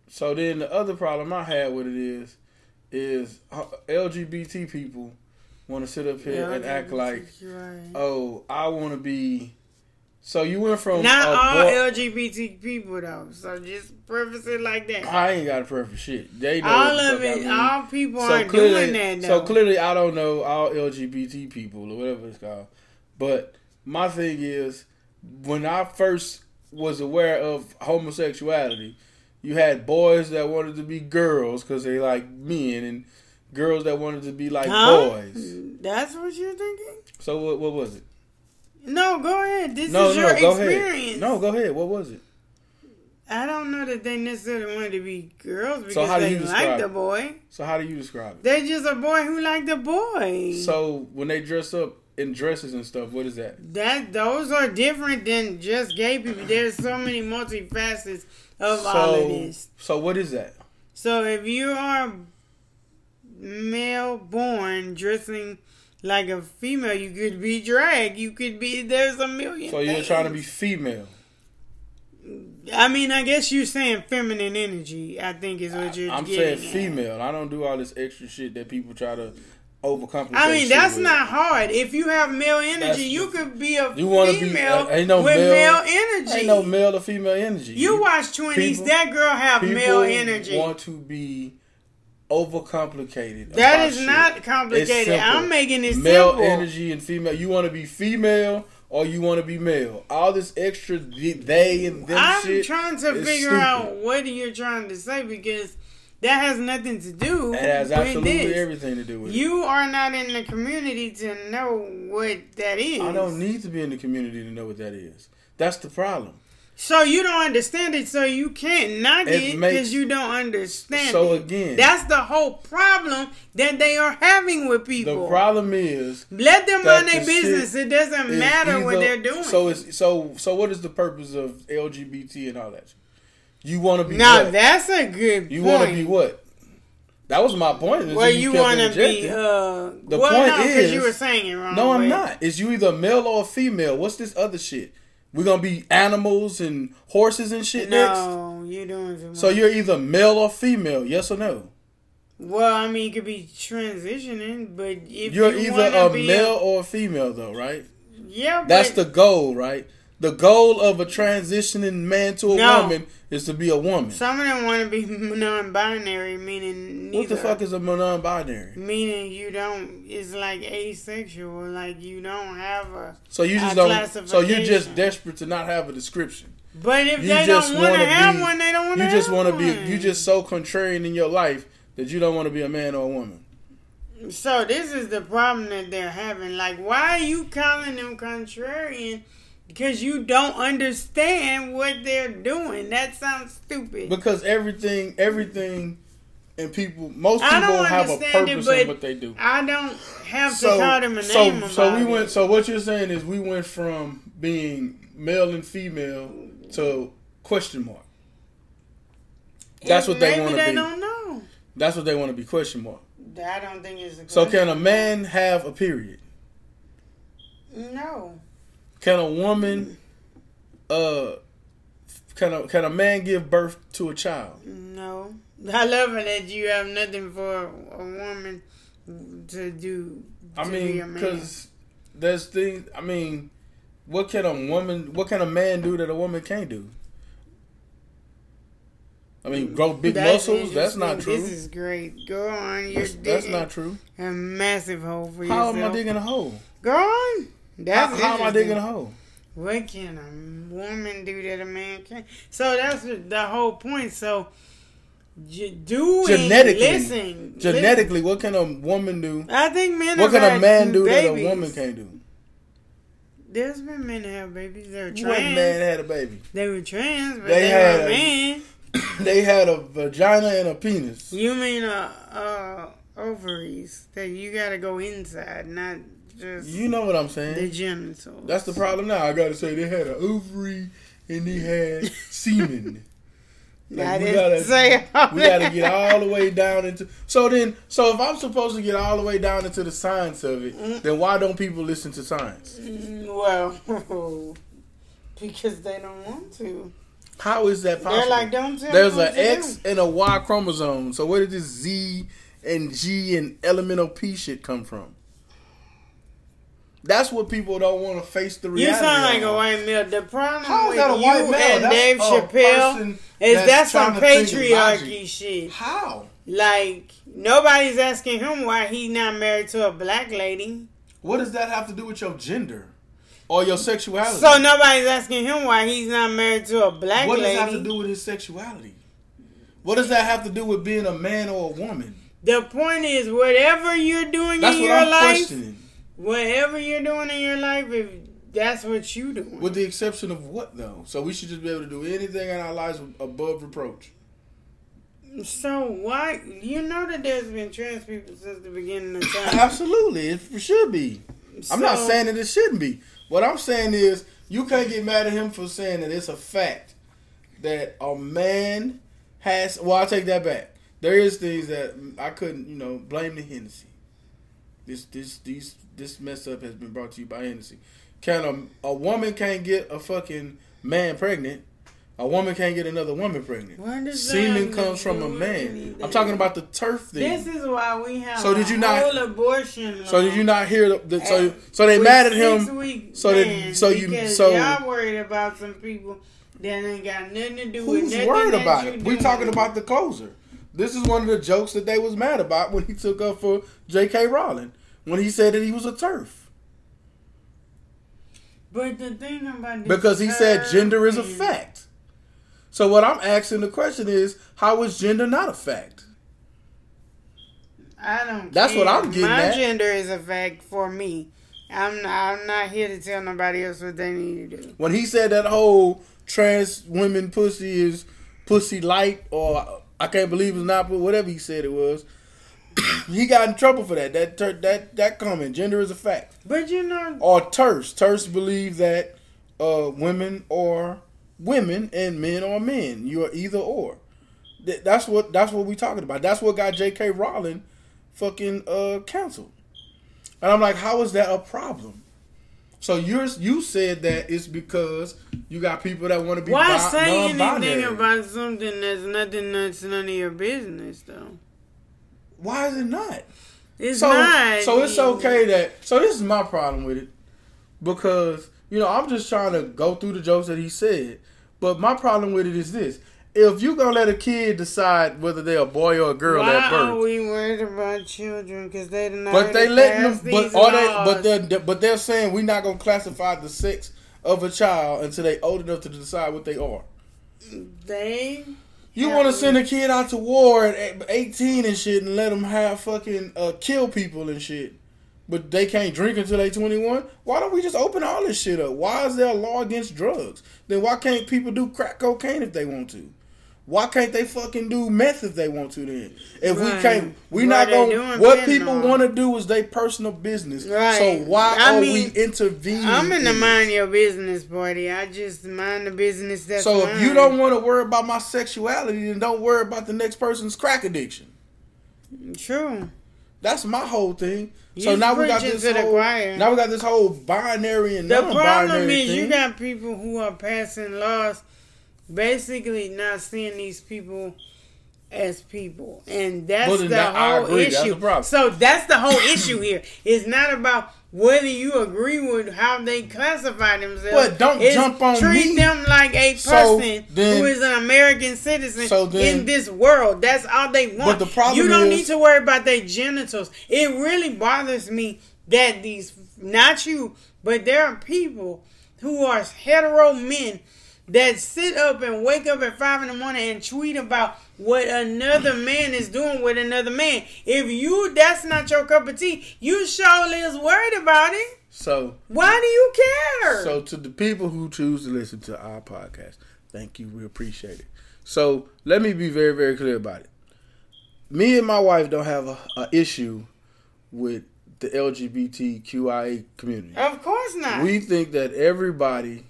So then the other problem I had with it is is uh, LGBT people want to sit up here and act like, Right. oh, I want to be. So you went from Not all boy- LGBT people though. So just preface it like that. I ain't got a preference shit. They know all of I it, mean. all people so aren't clearly, doing that so clearly, I don't know all LGBT people or whatever it's called. But my thing is, when I first was aware of homosexuality, you had boys that wanted to be girls because they like men, and girls that wanted to be like Huh? boys. That's what you're thinking? So what? What was it? No, go ahead. This no, is your go experience. ahead. No, go ahead. What was it? I don't know that they necessarily wanted to be girls because So they like the boy. So how do you describe it? They're just a boy who like the boy. So when they dress up in dresses and stuff, what is that? that those are different than just gay people. There's so many multifacets of so, all of this. So what is that? So if you are male born dressing like a female, you could be drag. You could be. There's a million. So you're trying to be female. I mean, I guess you're saying feminine energy. I think is what you're. I'm saying getting at. female. I don't do all this extra shit that people try to overcomplicate. I mean, that's with. not hard. If you have male energy, That's- you could be a female. You wanna be- female uh, ain't no with male- male, energy. Ain't no male or female energy. you watch twenties. That girl have male energy. want to be overcomplicated. That is shit. not complicated. I'm making it male simple. energy and female. You want to be female or you want to be male. All this extra they and them I'm shit. trying to figure stupid. out what you're trying to say because that has nothing to do It has with absolutely this. everything to do with it. You are not in the community to know what that is. I don't need to be in the community to know what that is. That's the problem. So you don't understand it, so you can't knock It because you don't understand So it. again- that's the whole problem that they are having with people. The problem is Let them run their the business. It doesn't matter what they're doing. So it's so so. What is the purpose of LGBT and all that? You want to be now what? that's a good you want to be what? That was my point. is Well, that you want to be. Uh, The well, point no, is- you were saying it wrong. no, I'm not. Is you either male or female? What's this other shit? We're gonna be animals and horses and shit next. No, you're doing. So you're either male or female? Yes or no? well, I mean, you could be transitioning, but if You're you either a male or a female, though, right? yeah, That's but the goal, right? The goal of a transitioning man to a No. woman is to be a woman. some of them want to be non-binary, meaning What the fuck is a non-binary? Meaning you don't. It's like asexual. Like you don't have a. So you just don't. So you're just desperate to not have a description. But if You they just don't want to have be- one, they don't want to. You just want to be. You just so contrarian in your life that you don't want to be a man or a woman. So this is the problem that they're having. Like, why are you calling them contrarian? Because you don't understand what they're doing. That sounds stupid. Because everything, everything, and people, most I don't people have a it, purpose but in what they do. I don't have so, to call them a so, name so we it. went. So what you're saying is we went from being male and female to question mark. That's what they want to they be. don't know. That's what they want to be question mark. I don't think it's a So can a man have a period? No. Can a woman uh can a can a man give birth to a child? No. I love it that you have nothing for a woman to do. I to a mean, because there's things. I mean, what can a woman? What can a man do that a woman can't do? I mean, grow big That's muscles. That's not true. This is great. Go on. You're That's, that's not true. a massive hole for How yourself. How am I digging a hole? Go on. How, That's how am I digging a hole? What can a woman do that a man can't? So that's the the whole point. So doing Genetically. listen, Genetically, what can a woman do? I think men. What can a man do that a woman can't do? There's been men that have babies. They're trans. man had a baby? They were trans, but They they, had were a- men. they had a vagina and a penis. You mean uh, uh ovaries that you gotta go inside, not just You know what I'm saying? the saying? genitals. That's the problem now. I gotta say they had an ovary and they had semen. Like, we gotta- say We got to get all the way down into. So then, so if I'm supposed to get all the way down into the science of it, Mm. then why don't people listen to science? Mm, Well, because they don't want to. How is that possible? They're like, don't tell There's an X do. and a Y chromosome. So where did this Z and G and elemental P shit come from? That's what people don't want to face the reality. You sound like of. a white male. The problem How is with that a you white male? and That's Dave Chappelle is that's that's some trying to think of patriarchy shit. How? Like nobody's asking him why he's not married to a black lady. What does that have to do with your gender or your sexuality? So nobody's asking him why he's not married to a black lady. what does that have to do with his sexuality? What does that have to do with being a man or a woman? The point is, whatever you're doing That's in what your I'm life. Whatever you're doing in your life, if that's what you doing. With the exception of what though? So we should just be able to do anything in our lives above reproach. so why you know that there's been trans people since the beginning of time. Absolutely, it should be. I'm not saying that it shouldn't be. What I'm saying is you can't get mad at him for saying that it's a fact that a man has. Well, I take that back. There is things that I couldn't, you know, blame the Hennessy. This this these this mess up has been brought to you by Hennessy. Can a a woman can't get a fucking man pregnant? A woman can't get another woman pregnant. Semen comes from a man. I'm talking about the TERF thing. This is why we have So did you not- whole abortion. So did you not hear the, the so so they mad at him? so ban so you- so- y'all worried about some people that ain't got nothing to do with Who's worried about it? We talking about the closer. This is one of the jokes that they was mad about when he took up for J.K. Rowling when he said that he was a TERF But the thing about this because he said gender is a fact. So what I'm asking the question is, how is gender not a fact? I don't. That's what. I'm getting My at. gender is a fact for me. I'm not. I'm not here to tell nobody else what they need to do. When he said that whole trans women pussy is pussy light or I can't believe it's not, but whatever he said it was, he got in trouble for that. That ter- that that comment, gender is a fact. But you know, or terse. Terse believe that uh, women are women and men are men. You are either or. Th- That's what that's what we talking about. That's what got J.K. Rowling fucking uh, canceled. And I'm like, how is that a problem? So you're you said that it's because you got people that want to be why bi- say anything about something that's nothing that's none of your business though? Why is it not? It's so, not. So it's okay that. So this is my problem with it, because you know I'm just trying to go through the jokes that he said. But my problem with it is this: if you gonna let a kid decide whether they're a boy or a girl Why at are birth, we worried about children? Because they not. but they letting them, but are they? But they're. but they're saying we're not gonna classify the sex of a child until they old enough to decide what they are. they. You want to send a kid out to war at 18 and shit and let them have fucking uh, kill people and shit, but they can't drink until they 21? Why don't we just open all this shit up? Why is there a law against drugs? Then why can't people do crack cocaine if they want to? Why can't they fucking do meth if they want to then? If we can't, we not going doing what people want to do is their personal business. Right. So why I are mean, we intervening? I'm in the mind your business party. I just mind the business that's So if you don't want to worry about my sexuality, then don't worry about the next person's crack addiction. True. That's my whole thing. You so now we got this whole, now we got this whole binary and The non-binary problem is thing. you got people who are passing laws, basically not seeing these people as people, and that's Well, the that- whole. That's issue. the. So that's the whole issue here. It's not about whether you agree with how they classify themselves. But don't It's jump on treat me. them like a So person then- who is an American citizen So then- in this world. That's all they want. But the problem you don't is- need to worry about their genitals. It really bothers me that these, not you, but there are people who are hetero men that sit up and wake up at five in the morning and tweet about what another man is doing with another man. If you that's not your cup of tea, you surely is worried about it. so Why do you care? So to the people who choose to listen to our podcast, thank you. We appreciate it. So let me be very, very clear about it. Me and my wife don't have a, a issue with the LGBTQIA community. of course not. We think that everybody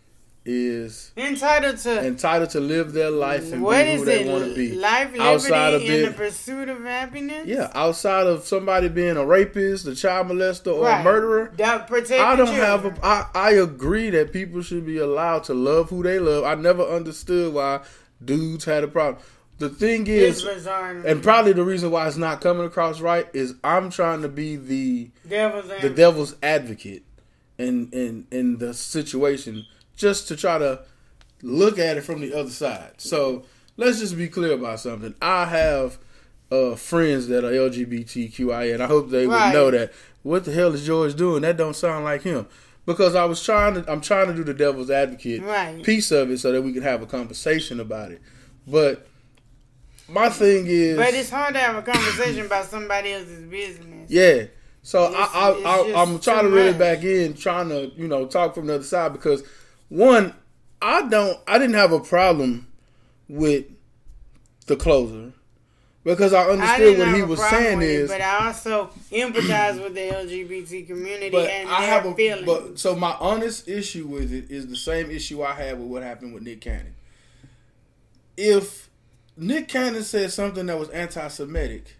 is entitled to entitled to live their life and what be who they want to be. Life, liberty, outside of the pursuit of happiness. Yeah, outside of somebody being a rapist, a child molester, or Right. a murderer, That protect I don't have a. I, I agree that people should be allowed to love who they love. I never understood why dudes had a problem. The thing is, and probably the reason why it's not coming across right is I'm trying to be the devil's the advocate. devil's advocate in in in the situation, just to try to look at it from the other side. So let's just be clear about something. I have uh, friends that are LGBTQIA, and I hope they Right. would know that. What the hell is George doing? That don't sound like him. Because I was trying to, I'm trying to do the devil's advocate Right. piece of it so that we can have a conversation about it. But my thing is, But it's hard to have a conversation about somebody else's business. yeah. So It's- I, I, I I'm trying to reel it back in, trying to you know talk from the other side because one, I don't, I didn't have a problem with the closer because I I understood didn't what he was saying it, is, but I also empathize with the LGBT community but and I their have a, feelings. but so my honest issue with it is the same issue I had with what happened with Nick Cannon. If Nick Cannon said something that was anti-Semitic,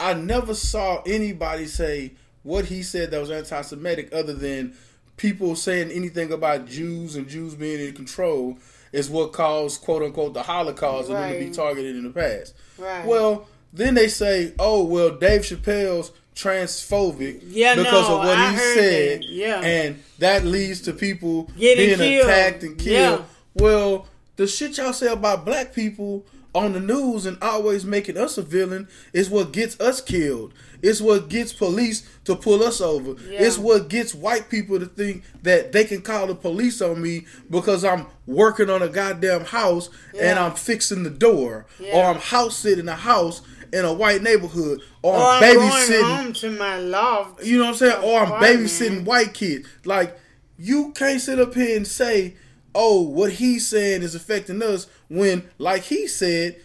I never saw anybody say what he said that was anti-Semitic, other than people saying anything about Jews and Jews being in control is what caused "quote unquote" the Holocaust and them to be targeted in the past. right. Well, then they say, "Oh, well, Dave Chappelle's transphobic Yeah, because no, of what I he said, that. Yeah. and that leads to people Getting being killed. attacked and killed." Yeah. Well, the shit y'all say about black people on the news and always making us a villain is what gets us killed. It's what gets police to pull us over. Yeah. It's what gets white people to think that they can call the police on me because I'm working on a goddamn house and I'm fixing the door, or I'm house sitting a house in a white neighborhood, or, or I'm I'm babysitting. to my loft. You know what I'm saying? Or I'm babysitting white kids. Like you can't sit up here and say, "Oh, what he's saying is affecting us," when, like he said,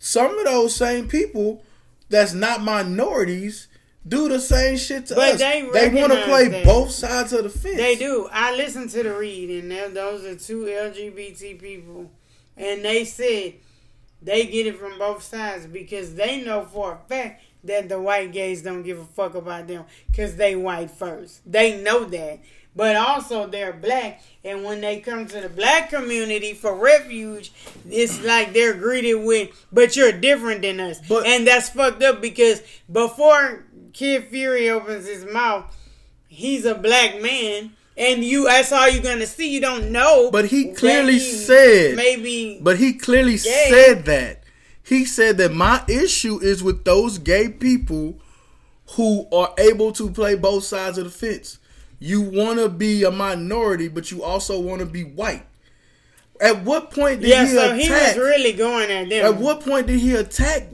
some of those same people that's not minorities do the same shit to But us. They, they want to play that. both sides of the fence. They do. I listened to the read, and those are two LGBT people, and they said they get it from both sides because they know for a fact that the white gays don't give a fuck about them because they white first. They know that. But also they're black, and when they come to the black community for refuge, it's like they're greeted with, "But you're different than us," But- and that's fucked up because before Kid Fury opens his mouth, he's a black man, and you that's all you're gonna see. You don't know. But he clearly said- maybe. But he clearly Gay. said that. He said that my issue is with those gay people who are able to play both sides of the fence. You want to be a minority, but you also want to be white. At what point did yeah, he so he attack? was really going at them. at what point did he attack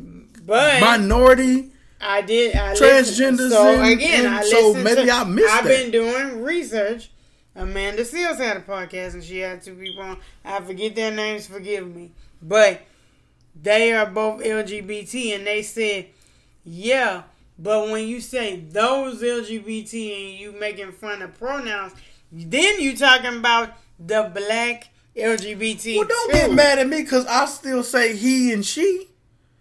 but minority? I did. I transgenders. So and- again, and I so maybe to, I missed I've that. been doing research. Amanda Seales had a podcast, and she had two people on. I forget their names. Forgive me, but they are both LGBT, and they said, yeah. But when you say those LGBT and you making fun of pronouns, then you talking about the black LGBT. Well, don't too. get mad at me because I still say he and she.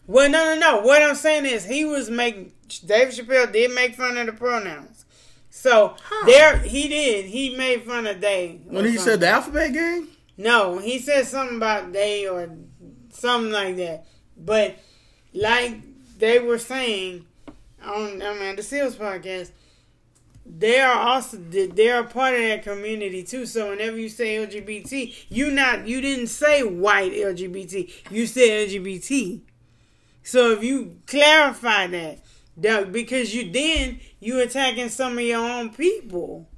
Well, no, no, no. What I'm saying is he was making Dave Chappelle did make fun of the pronouns. So there he did. He made fun of they. When he said the alphabet gang, No, he said something about they or something like that. But like they were saying on I mean the Seales podcast, they are also they are part of that community too. So whenever you say LGBT, you not you didn't say white LGBT, you said LGBT. So if you clarify that, that because you then you attacking some of your own people.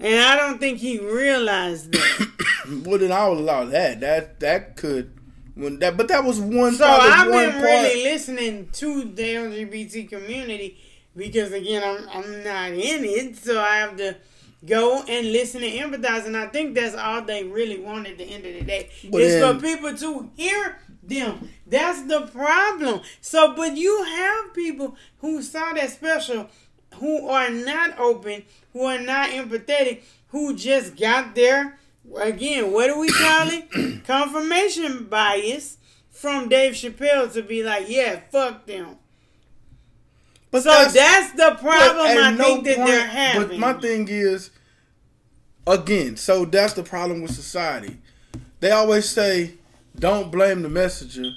And I don't think he realized that. well then I would allow that. That that could when that, but that was one. So I've one been part. really listening to the LGBT community because again I'm I'm not in it, so I have to go and listen and empathize, and I think that's all they really want at the end of the day But is then- for people to hear them. That's the problem. So, but you have people who saw that special who are not open, who are not empathetic, who just got their again, what do we call it? Confirmation bias from Dave Chappelle to be like, yeah, fuck them. But So that's, the problem I no think that point- they're having. But my thing is, again, so that's the problem with society. They always say, "Don't blame the messenger."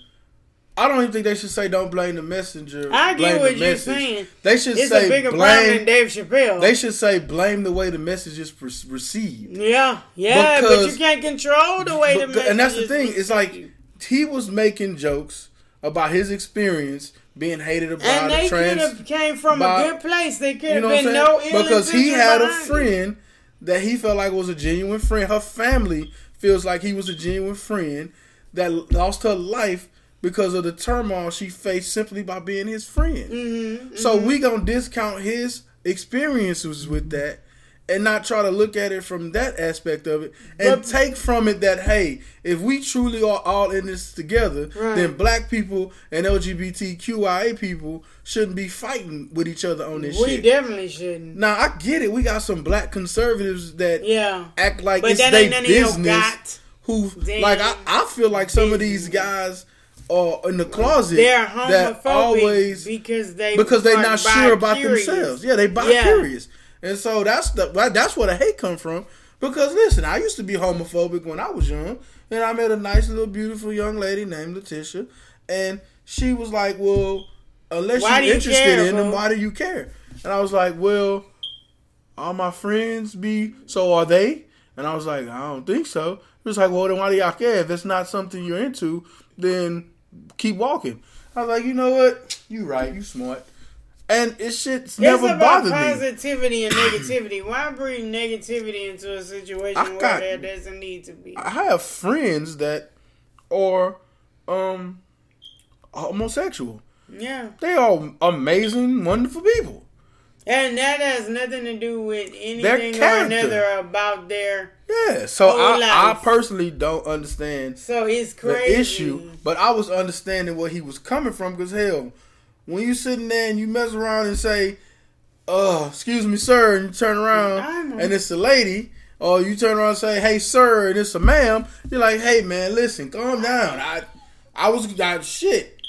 I don't even think they should say, "Don't blame the messenger." I get what you're message. saying. They should It's say a bigger problem blame. than Dave Chappelle. They should say blame the way the message is received. yeah, yeah, but you can't control the way the But- and that's the thing. It's like he was making jokes about his experience being hated about And they the could have came from by- a good place. They could You have know what been no ill because he had a behind it. friend that he felt like was a genuine friend. Her family feels like he was a genuine friend that lost her life because of the turmoil she faced simply by being his friend. Mhm, So we gonna discount his experiences with that and not try to look at it from that aspect of it and But- take from it that hey, if we truly are all in this together, Right. then black people and LGBTQIA people shouldn't be fighting with each other on this we shit. definitely shouldn't. Now I get it. We got some black conservatives that Yeah, act like but it's that their ain't none of business. got. Who Damn like I, I feel like some of these guys are in the closet They're that always because they because they're not sure about bi-curious. themselves. Yeah, they bi Yeah. curious, and so that's the that's where the hate come from. Because listen, I used to be homophobic when I was young, and I met a nice little beautiful young lady named Letitia, and she was like, "Well, unless Why you're you interested care, in them, bro? why do you care?" And I was like, "Well, all my friends be so are they?" And I was like, "I don't think so." It was like, "Well, then why do y'all care? If it's not something you're into, then keep walking." I was like, "You know what? You right. You smart." And it shit's It's never about bothered me. positivity and negativity. Why bring negativity into a situation where there doesn't need to be? I have friends that are um homosexual. Yeah, They are amazing, wonderful people. And that has nothing to do with anything or another about their. Yeah. So I, I personally don't understand So it's crazy. the issue, but I was understanding where he was coming from because hell, when you sitting there and you mess around and say, "Uh, excuse me, sir," and you turn around and it's a lady, or you turn around and say, "Hey, sir," and it's a ma'am, you're like, "Hey, man, listen, calm down." I, I was, I, shit,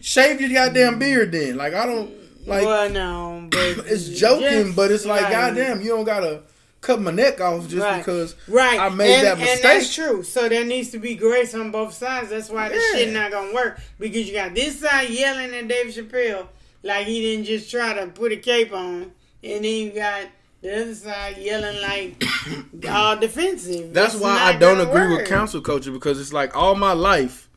shave your goddamn beard then. Like I don't like. well, no, but it's joking, but it's like, right. goddamn, you don't gotta cut my neck off just Right. because Right. I made and, that And mistake. that's true. So there needs to be grace on both sides. That's why this shit not gonna work. Because you got this side yelling at Dave Chappelle like he didn't just try to put a cape on. And then you got the other side yelling like all defensive. That's why I don't agree work. with cancel culture because it's like all my life,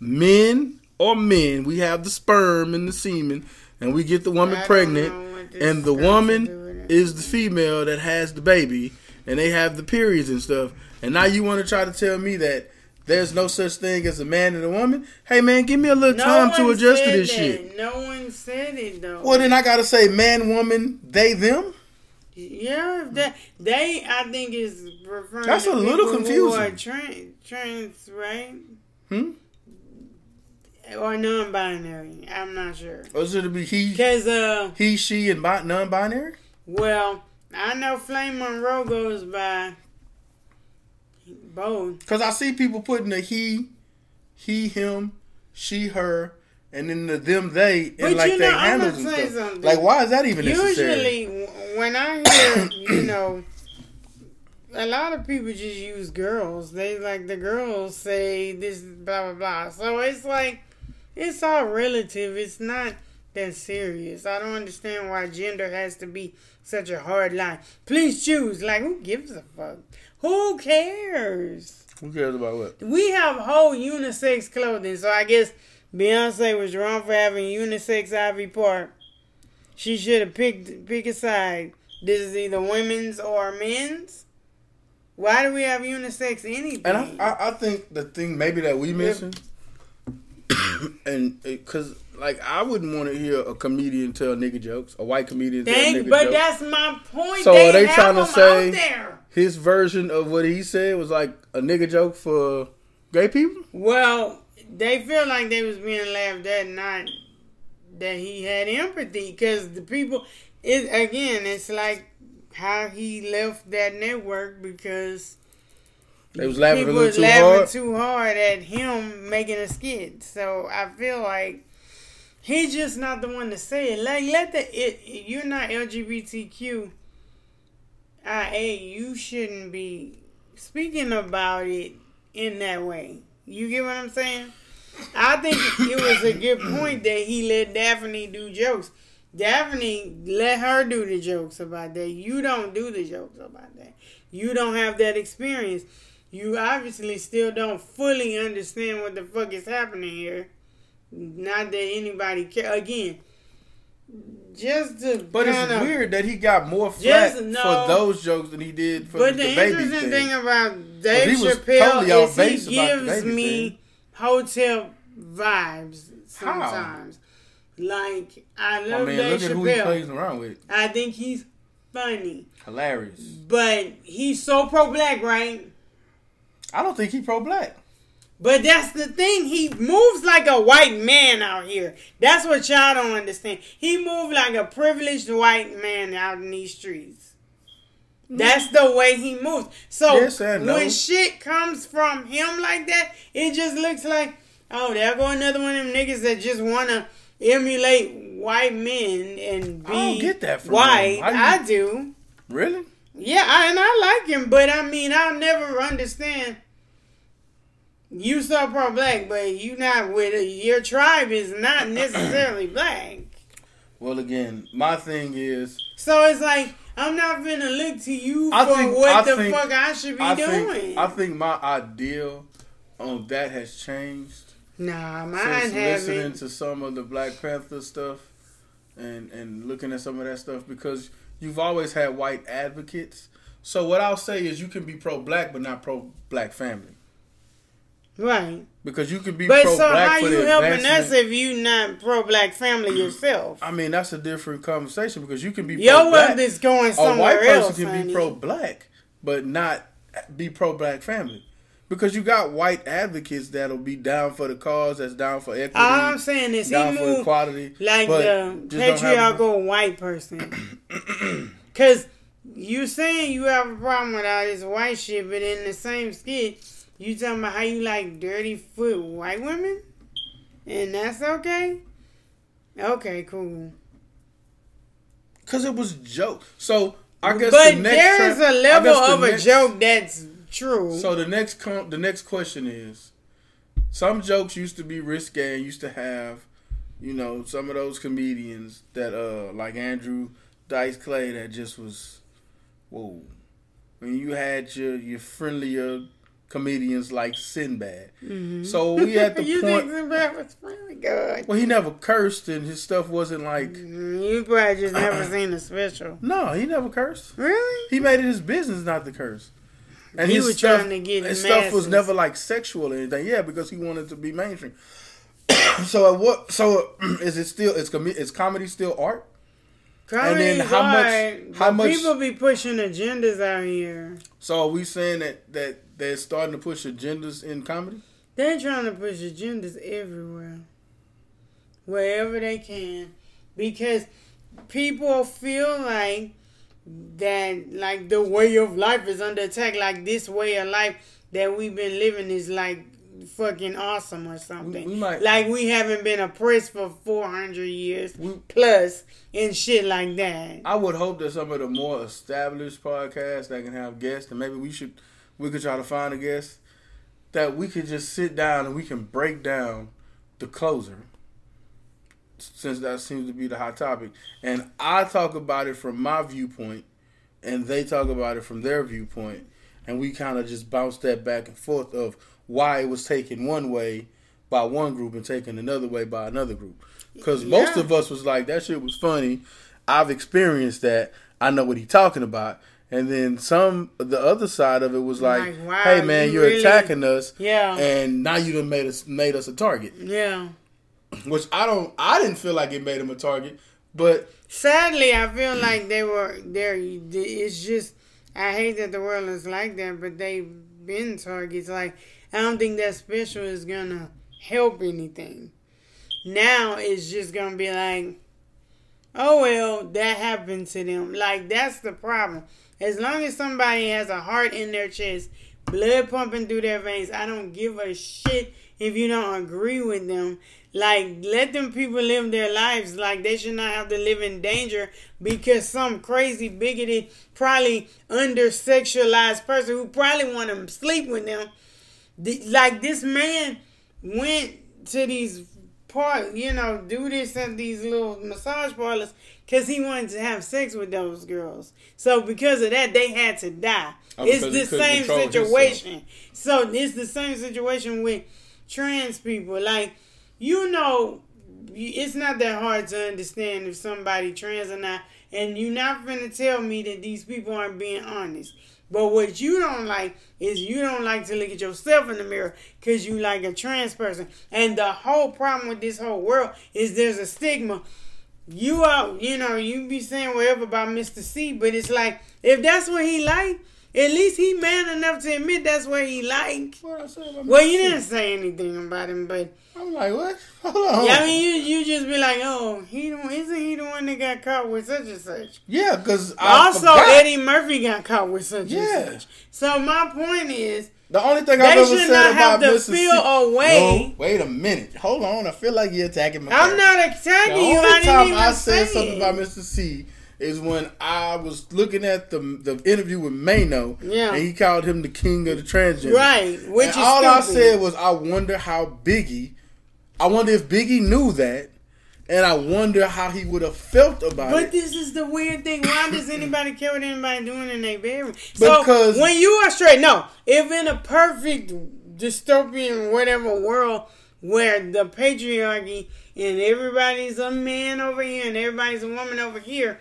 men or men, we have the sperm and the semen, and we get the woman pregnant, know what this and the got to do woman is the female that has the baby, and they have the periods and stuff. And now you want to try to tell me that there's no such thing as a man and a woman? Hey man, give me a little No time to adjust to this that. shit. No one said it though. Well, then I gotta say man, woman, they, them. Yeah, that they I think is referring. That's to a little people who are confusing. Trans, trans, right? Hmm? Or non-binary. I'm not sure. Or should it be he, Cause uh, he, she, and bi- non-binary? well, I know Flame Monroe goes by both. Because I see people putting a he, he, him, she, her, and then the them, they, and But like you they know, I'm handles and say stuff. something. Like, why is that even necessary? Usually, w- when I hear, you know, a lot of people just use girls. They like the girls say this, blah blah blah. So it's like it's all relative. It's not that serious. I don't understand why gender has to be such a hard line. Please choose. Like, who gives a fuck? Who cares? Who cares about what? We have whole unisex clothing, so I guess Beyonce was wrong for having unisex Ivy Park. She should have picked pick a side. This is either women's or men's. Why do we have unisex anything? And I, I, I think the thing maybe that we missing, and uh, because like I wouldn't want to hear a comedian tell nigga jokes, a white comedian tell nigga but jokes. that's my point. So they are they trying to say- His version of what he said was like a nigga joke for gay people. Well, they feel like they was being laughed at, not that he had empathy. Because the people, it again, it's like how he left that network because They was laughing a people little too laughing hard. too hard at him making a skit. So I feel like he's just not the one to say it. Like let the it. You're not LGBTQ. IA, you shouldn't be speaking about it in that way. You get what I'm saying? I think it was a good point that he let Daphne do jokes. Daphne let her do the jokes about that. You don't do the jokes about that. You don't have that experience. You obviously still don't fully understand what the fuck is happening here. Not that anybody care. Again, just to But it's kinda- weird that he got more flack know- for those jokes than he did for But the, the, baby interesting thing. thing about Dave Chappelle totally is he the gives me thing. hotel vibes How? sometimes. Like I I love mean, Dave look at who he Chappelle. plays around with. I think he's funny, Hilarious. but he's so pro black, right? I don't think he pro black. But that's the thing. He moves like a white man out here. That's what y'all don't understand. He moves like a privileged white man out in these streets. That's the way he moves. So Yes and no. when shit comes from him like that, it just looks like, oh, there go another one of them niggas that just want to emulate white men and be I don't get that from white. I do. Really? Yeah, I, and I like him, but I mean, I'll never understand. You so pro black, but you not with your tribe is not necessarily black. Well, again, my thing is, So it's like I'm not gonna look to you I for think- what I the think- fuck I should be I doing. think I think my ideal on that has changed nah, mine since listening haven't. to some of the Black Panther stuff and and looking at some of that stuff because you've always had white advocates. So what I'll say is you can be pro black but not pro black family Right, because you can be but so how you helping us if you not pro black family yourself? I mean that's a different conversation because you can be Your pro black. world is going a white person else. can honey. be pro black but not be pro black family because you got white advocates that'll be down for the cause that's down for equity All I'm saying is he down for moved equality like the patriarchal white person. Cause you saying you have a problem with all this white shit, but in the same skit, you talking about how you like dirty foot white women, and that's okay. Okay, cool. Cause it was joke. So I guess but the next there is a level of a next- joke that's true. So the next com- the next question is, some jokes used to be risque and used to have, you know, some of those comedians that uh like Andrew Dice Clay that just was, whoa. When you had your your friendlier comedians like Sinbad. Mhm. So we at the you point. think Sinbad was really good? Well, he never cursed and his stuff wasn't like. Mm, You probably just never seen the special. No, he never cursed. Really? He made it his business not to curse. And He was stuff, trying to get his stuff was never like sexual or anything. Yeah, because he wanted to be mainstream. so at what? So is it still? Is com- is comedy still art? Comedy then is how much- how much- people be pushing agendas out here. So are we saying that that they're starting to push agendas in comedy? They're trying to push agendas everywhere, wherever they can, because people feel like that, like the way of life is under attack. Like this way of life that we've been living is like fucking awesome or something. We- we might- like we haven't been oppressed for four hundred years We- plus and shit like that. I would hope that some of the more established podcasts that can have guests, and maybe we should we could try to find a guest that we could just sit down and we can break down the closer. Since that seems to be the hot topic, and I talk about it from my viewpoint, and they talk about it from their viewpoint, and we kind of just bounce that back and forth of why it was taken one way by one group and taken another way by another group. Because most of us was like, that shit was funny. I've experienced that. I know what he's talking about. And then some, the other side of it was like, Like, wow, hey man, you you're really- attacking us, Yeah, and now you done made us made us a target. yeah. Which I don't, I didn't feel like it made him a target, but Sadly, I feel like they were there. It's just I hate that the world is like that, but they've been targets. Like I don't think that special is gonna help anything. Now it's just gonna be like, oh well, that happened to them. Like that's the problem. As long as somebody has a heart in their chest, blood pumping through their veins, I don't give a shit if you don't agree with them. Like, let them people live their lives. Like, they should not have to live in danger because some crazy, bigoted, probably under sexualized person who probably want to sleep with them. The- Like, this man went to these part, you know, do this at these little massage parlors because he wanted to have sex with those girls. So because of that, they had to die. Oh, it's the same control himself. situation. So it's the same situation with trans people. Like you know, it's not that hard to understand if somebody trans or not, and you're not finna tell me that these people aren't being honest. But what you don't like is you don't like to look at yourself in the mirror because you like a trans person. And the whole problem with this whole world is there's a stigma. You are, you know, you be saying whatever about Mr. Cee, but it's like if that's what he like, at least he man enough to admit that's what he like. I said Well, you didn't say anything about him, but I'm like, what? Hold on. yeah, I mean, you you just be like, oh, he the isn't he the one that got caught with such and such? yeah, because I also, forgot. Eddie Murphy got caught with such Yeah. and such. So my point is, The only thing I've ever should said not about have to Mr. feel C- a way- No, wait a minute. Hold on. I feel like you're attacking me. I'm not The attacking only you. I didn't time even I said say something about Mr. Cee is when I was looking at the the interview with Mano, Yeah. and he called him the king of the transgender. Right, which all I said was, I wonder how Biggie. I wonder if Biggie knew that, and I wonder how he would have felt about But it. But this is the weird thing. Why does anybody care what anybody doing in their bedroom? So Because- when you are straight, no. If in a perfect dystopian whatever world where the patriarchy and everybody's a man over here and everybody's a woman over here,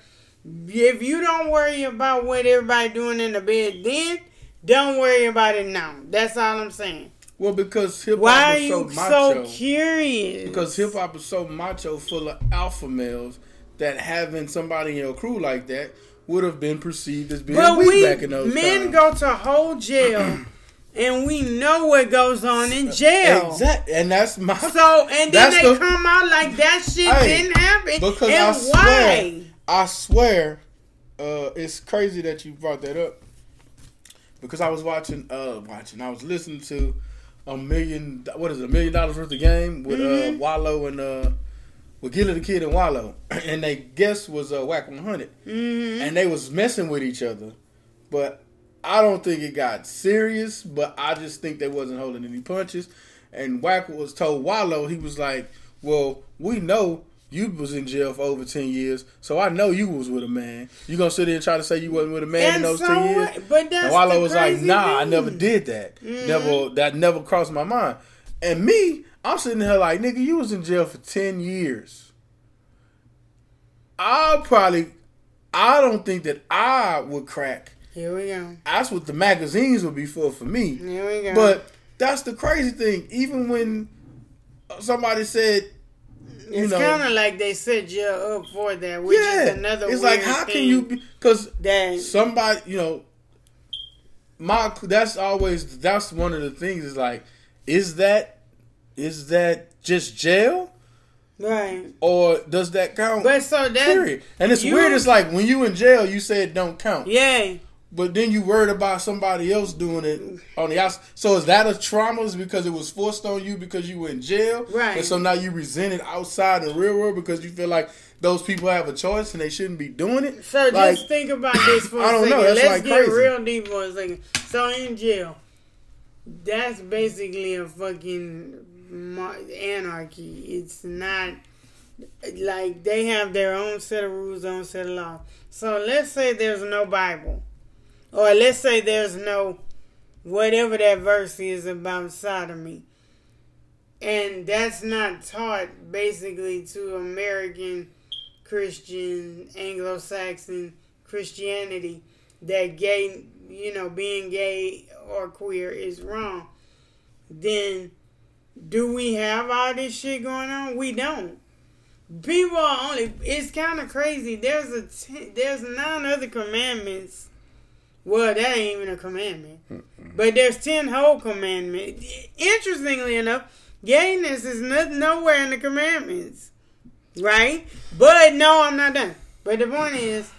if you don't worry about what everybody doing in the bed, then don't worry about it now. That's all I'm saying. Well, because hip Why hop are is so you macho. so curious? Because hip hop is so macho, full of alpha males, that having somebody in your crew like that would have been perceived as being But weak we back in those men times. go to whole jail, and we know what goes on in jail. Exactly, and that's my. So and then they the- come out like that shit Hey, didn't happen. because and I swear, why? I swear, uh, it's crazy that you brought that up. Because I was watching, uh, watching, I was listening to a million, what is it, a million dollars worth of game with Mhm. uh, Wallo and uh, with Gillie Da Kid and Wallo, and they guest was uh, Wack 100, Mhm. and they was messing with each other, but I don't think it got serious. But I just think they wasn't holding any punches, and Wack was told Wallo he was like, "Well, we know." You was in jail for over ten years, so I know you was with a man. You gonna sit there and try to say you wasn't with a man in those so ten years? what? But that's And Wallo was like, "Nah, I never did that. Mhm. Never that never crossed my mind." And me, I'm sitting here like, "Nigga, you was in jail for ten years." I'll probably, I don't think that I would crack. Here we go. That's what the magazines would be for for me. Here we go. But that's the crazy thing. Even when somebody said, it's kind of like they set you up for that, which yeah, is another. it's like how can you be? Because that somebody, you know, my that's always that's one of the things is like, is that is that just jail right? or does that count? But so that Period. And it's you- weird. It's like when you in jail, you say it don't count. yeah, but then you worried about somebody else doing it on the outside. So is that a trauma Is because it was forced on you because you were in jail? Right. And so now you resent it outside in the real world because you feel like those people have a choice and they shouldn't be doing it. So Like, just think about this for a I don't second. know, Let's like get crazy. real deep for a second. So in jail, that's basically a fucking anarchy. It's not like they have their own set of rules, own set of laws. So let's say there's no Bible, or let's say there's no whatever that verse is about sodomy, and that's not taught basically to American Christian Anglo-Saxon Christianity that gay, you know, being gay or queer is wrong. Then do we have all this shit going on? We don't. People are only. It's kind of crazy. There's a ten, there's nine other commandments. Well, that ain't even a commandment, but there's ten whole commandments. Interestingly enough, gayness is no, nowhere in the commandments, right? But no, I'm not done. But the point is,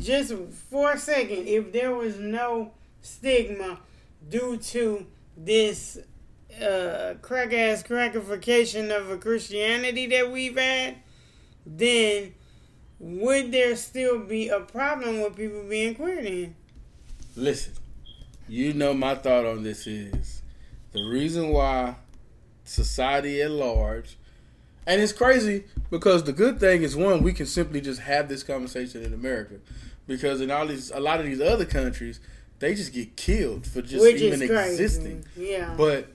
just for a second, if there was no stigma due to this uh, crack ass crackification of a Christianity that we've had, then would there still be a problem with people being queer then? Listen, you know my thought on this is the reason why society at large, and it's crazy because the good thing is one we can simply just have this conversation in America, because in all these a lot of these other countries they just get killed for just Which even existing. Yeah. But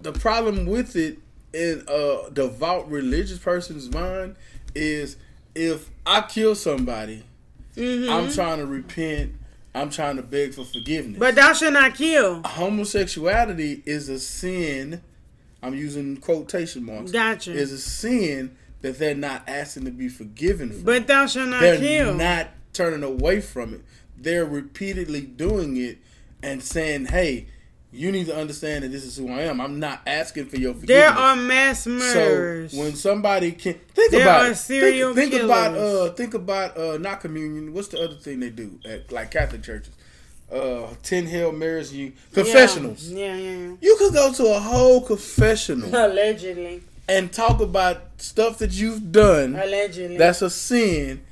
the problem with it in a devout religious person's mind is if I kill somebody, Mhm. I'm trying to repent. I'm trying to beg for forgiveness. but thou shalt not kill. homosexuality is a sin. I'm using quotation marks. Gotcha. Is a sin that they're not asking to be forgiven for. But thou shalt not they're kill. not turning away from it. They're repeatedly doing it and saying, "Hey, you need to understand that this is who I am. I'm not asking for your forgiveness." there are mass murders. So when somebody can think There about are serial think, think about uh, think about uh, not communion. What's the other thing they do at like Catholic churches? Uh, ten Hail Marys. You confessionals. Yeah, yeah. You could go to a whole confessional. Allegedly. and talk about stuff that you've done Allegedly. that's a sin,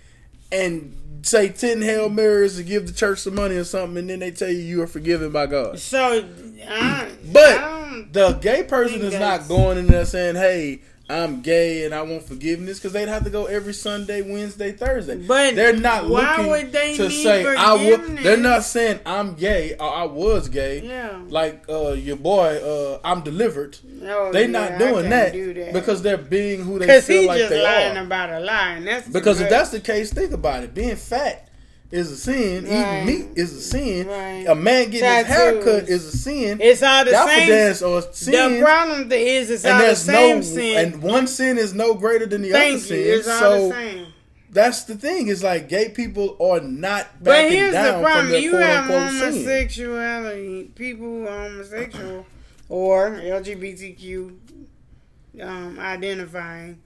and say ten Hail Marys to give the church some money or something, and then they tell you you are forgiven by God. so. I, But I The gay person is not going in there saying, "Hey, I'm gay and I want forgiveness," because they'd have to go every Sunday, Wednesday, Thursday. But they're not looking would they to say I forgiveness? They're not saying I'm gay or I was gay. yeah. Like uh, your boy, uh, I'm delivered. Oh, They're yeah, not doing that, do that. because they're being who they Because feel he's like just they lying are. about a lie, that's Because if that's the case, think about it. Being fat is a sin. Right. Eating meat is a sin. Right. A man getting his Tattoos. haircut is a sin. it's all the same. dance or sin. The problem is it's and all the there's same no sin. and one sin is no greater than the other Thank you. sin. It's all So the same. that's the thing. Is like gay people are not But here's down the from problem: their you have unquote sin. homosexuality, people who are homosexual or LGBTQ um, identifying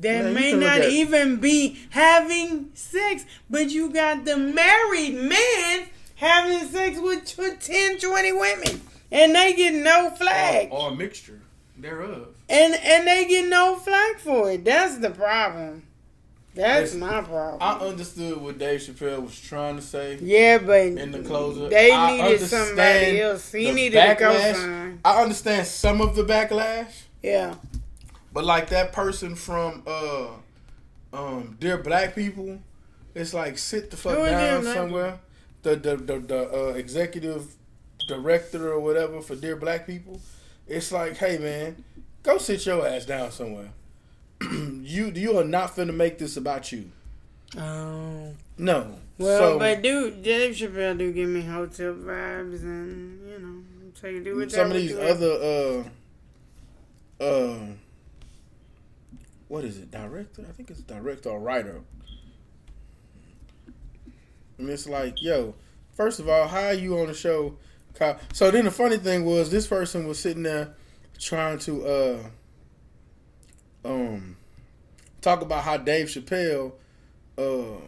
that Man, may not at- even be having sex, but you got the married man having sex with tw- 10, 20 women, and they get no flag, or, or a mixture thereof. and and they get no flag for it. That's the problem. That's my problem. I understood what Dave Chappelle was trying to say yeah, but in the closer. They I needed somebody else. He needed a backlash. I understand some of the backlash, Yeah. But like that person from uh, um, Dear Black People, it's like sit the fuck Who down somewhere. The the the, the uh, executive director or whatever for Dear Black People, it's like, hey man, go sit your ass down somewhere. you you are not finna make this about you. Oh. No. Well, so, but dude, Dave Chappelle do give me hotel vibes, and you know, so you do what some of these other uh uh what is it director i think it's director or writer and it's like yo first of all how are you on the show so then the funny thing was this person was sitting there trying to uh um talk about how dave chappelle uh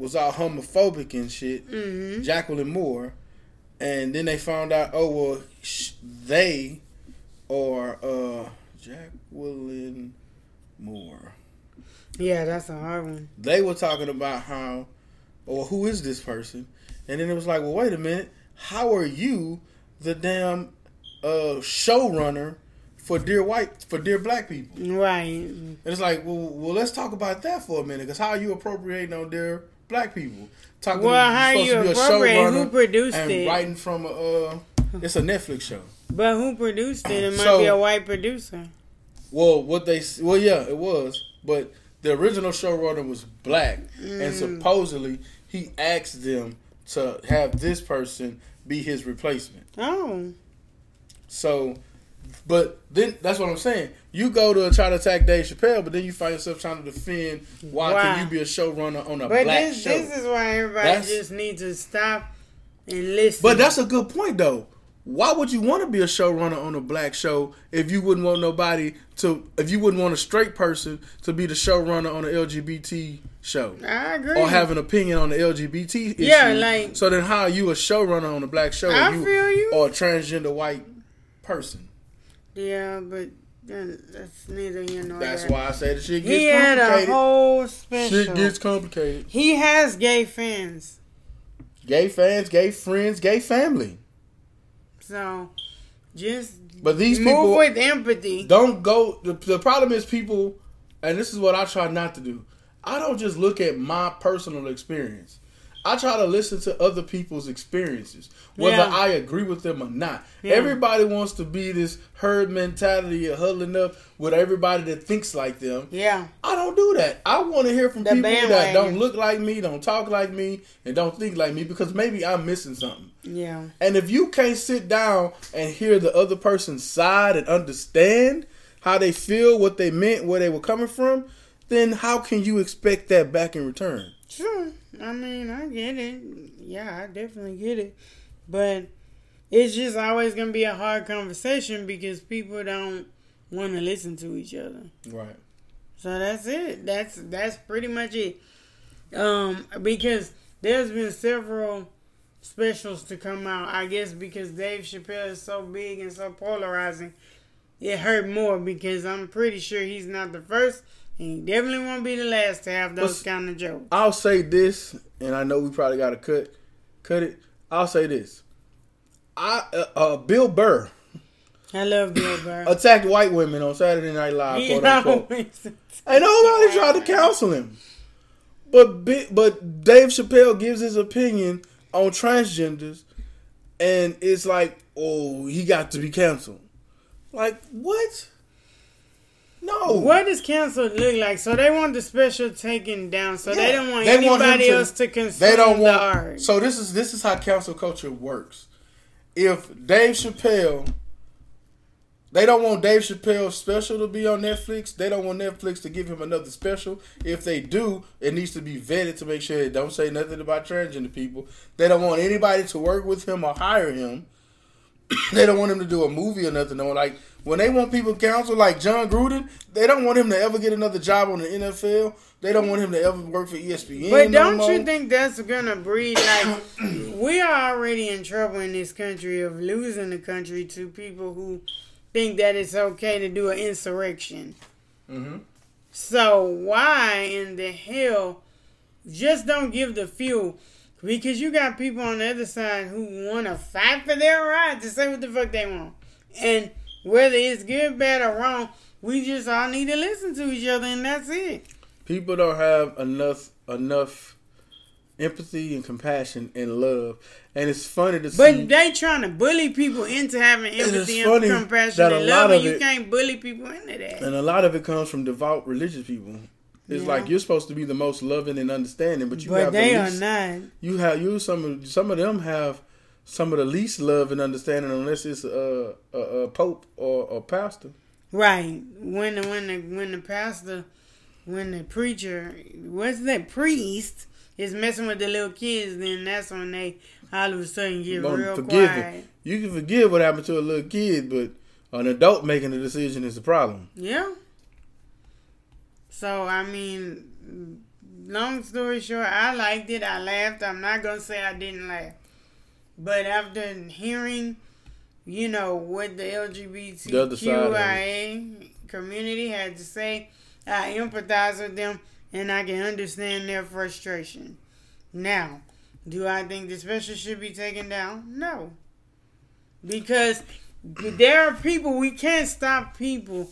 was all homophobic and shit. Mm-hmm. Jaclyn Moore, and then they found out, oh well, sh- they are uh, Jaclyn Moore. Yeah, that's a hard one. They were talking about how, or who is this person? And then it was like, well, wait a minute, how are you the damn uh, showrunner for Dear White for Dear Black People? Right. And it's like, well, well, let's talk about that for a minute, because how are you appropriating on Dear Black People? Talking Well, how you to be a appropriate? Who produced and it? writing from a, uh, it's a Netflix show. But who produced it? It might So- be a white producer. Well, what they well, yeah, it was, but the original showrunner was black, Mm. and supposedly he asked them to have this person be his replacement. Oh. So, but then that's what I'm saying. You go to try to attack Dave Chappelle, but then you find yourself trying to defend why Wow. can you be a showrunner on a But black this show? this is why everybody That's- just needs to stop and listen. But that's a good point, though. Why would you want to be a showrunner on a black show if you wouldn't want nobody to, if you wouldn't want a straight person to be the showrunner on an LGBT show I agree. or have an opinion on the LGBT issue? Yeah, like- So then, how are you a showrunner on a black show? I and feel you. Or a transgender white person? yeah, but that's neither here nor That's there. why I say the shit gets he had a whole special. Shit gets complicated. he has gay fans, Gay fans, gay friends, gay family. so just But these move people with empathy. don't go. The, the problem is people, and this is what I try not to do. I don't just look at my personal experience. I try to listen to other people's experiences, whether Yeah. I agree with them or not. Yeah. Everybody wants to be this herd mentality of huddling up with everybody that thinks like them. Yeah, I don't do that. I want to hear from The people that don't look like me, don't talk like me, and don't think like me because maybe I'm missing something. yeah, And if you can't sit down and hear the other person's side and understand how they feel, what they meant, where they were coming from, then how can you expect that back in return? sure. I mean, I get it. Yeah, I definitely get it. But it's just always gonna be a hard conversation because people don't want to listen to each other. Right. So that's it. That's that's pretty much it. Um, because there's been several specials to come out. I guess because Dave Chappelle is so big and so polarizing, it hurt more because I'm pretty sure he's not the first, and he definitely won't be the last to have those kind of jokes. I'll say this, and I know we probably got to cut, cut it. I'll say this: I uh, uh, Bill Burr I love Bill Burr. attacked white women on Saturday Night Live. He quote unquote. And nobody tried to counsel him. But but Dave Chappelle gives his opinion on transgenders, and it's like, oh, he got to be canceled. Like what? No. What does council look like? So they want the special taken down. So they don't want They want anybody to- else to consume They don't the want. art. So this is this is how cancel culture works. If Dave Chappelle, they don't want Dave Chappelle's special to be on Netflix. They don't want Netflix to give him another special. If they do, it needs to be vetted to make sure it don't say nothing about transgender people. They don't want anybody to work with him or hire him. they don't want him to do a movie or nothing. No, like when they want people counsel like Jon Gruden, they don't want him to ever get another job on the NFL. They don't want him to ever work for ESPN. But don't more. you think that's gonna breed like we are already in trouble in this country of losing the country to people who think that it's okay to do an insurrection. hmm So why in the hell just don't give the fuel? Because you got people on the other side who want to fight for their right to say what the fuck they want. And whether it's good, bad, or wrong, we just all need to listen to each other and that's it. people don't have enough enough empathy and compassion and love and it's funny to But see But they trying to bully people into having empathy and compassion that and love, and you it- can't bully people into that. and a lot of it comes from devout religious people it's Yeah. like you're supposed to be the most loving and understanding but you But have they the are not. you have you some of some of them have some of the least love and understanding unless it's a, a, a pope or a pastor Right. When the when the when the pastor when the preacher what's that priest is messing with the little kids, then that's when they all of a sudden get Don't real forgive quiet. it. you can forgive what happened to a little kid but an adult making a decision is a problem Yeah. So I mean long story short, I liked it. I laughed. I'm not gonna say I didn't laugh, but after hearing, you know, what the The other side of LGBTQIA community had to say, I empathize with them and I can understand their frustration. Now, do I think the special should be taken down? No, because there are people we can't stop people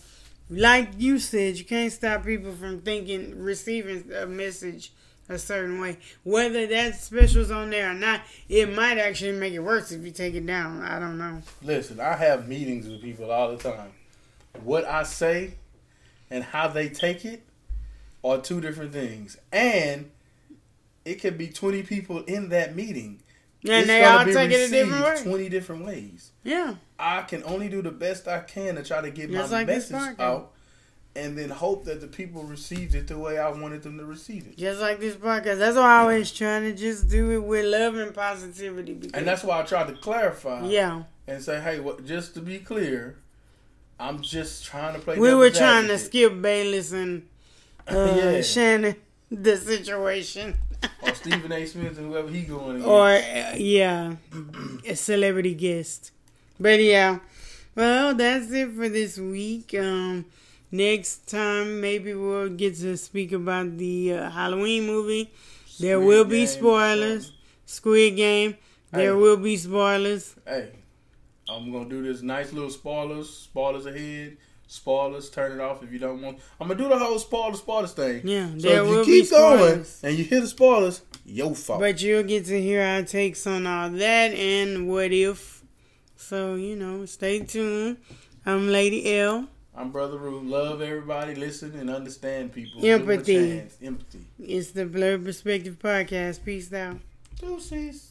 like you said, you can't stop people from thinking, receiving a message a certain way. Whether that special's on there or not, it might actually make it worse if you take it down. I don't know. Listen, I have meetings with people all the time. What I say and how they take it are two different things. And it could be 20 people in that meeting. And It's they all be take it a different way. 20 different ways. Yeah. I can only do the best I can to try to get Just my like message out and then hope that the people received it the way I wanted them to receive it. Just like this podcast. That's why I always trying to just do it with love and positivity. Because, And that's why I tried to clarify yeah. and say, hey, what, just to be clear, I'm just trying to play We were trying to Skip Bayless and uh, Yeah. Shannon the situation. or Stephen A. Smith and whoever he going against. or uh, yeah, a celebrity guest. But yeah, well, that's it for this week. Um, next time maybe we'll get to speak about the uh, Halloween movie. There Squid will be spoilers. Squid Game. There Hey. will be spoilers. Hey, I'm gonna do this nice little spoilers. Spoilers ahead. Spoilers. Turn it off if you don't want. I'm gonna do the whole spoiler spoilers thing. Yeah, So there if will you be keep going spoilers. and you hear the spoilers, your fault. But you'll get to hear our takes on all that and what if. So, you know, stay tuned. I'm Lady L. I'm Brother Rue. Love everybody. Listen and understand people. Give 'em a Empathy. Empathy. It's the Blurred Perspective Podcast. Peace out. Deuces.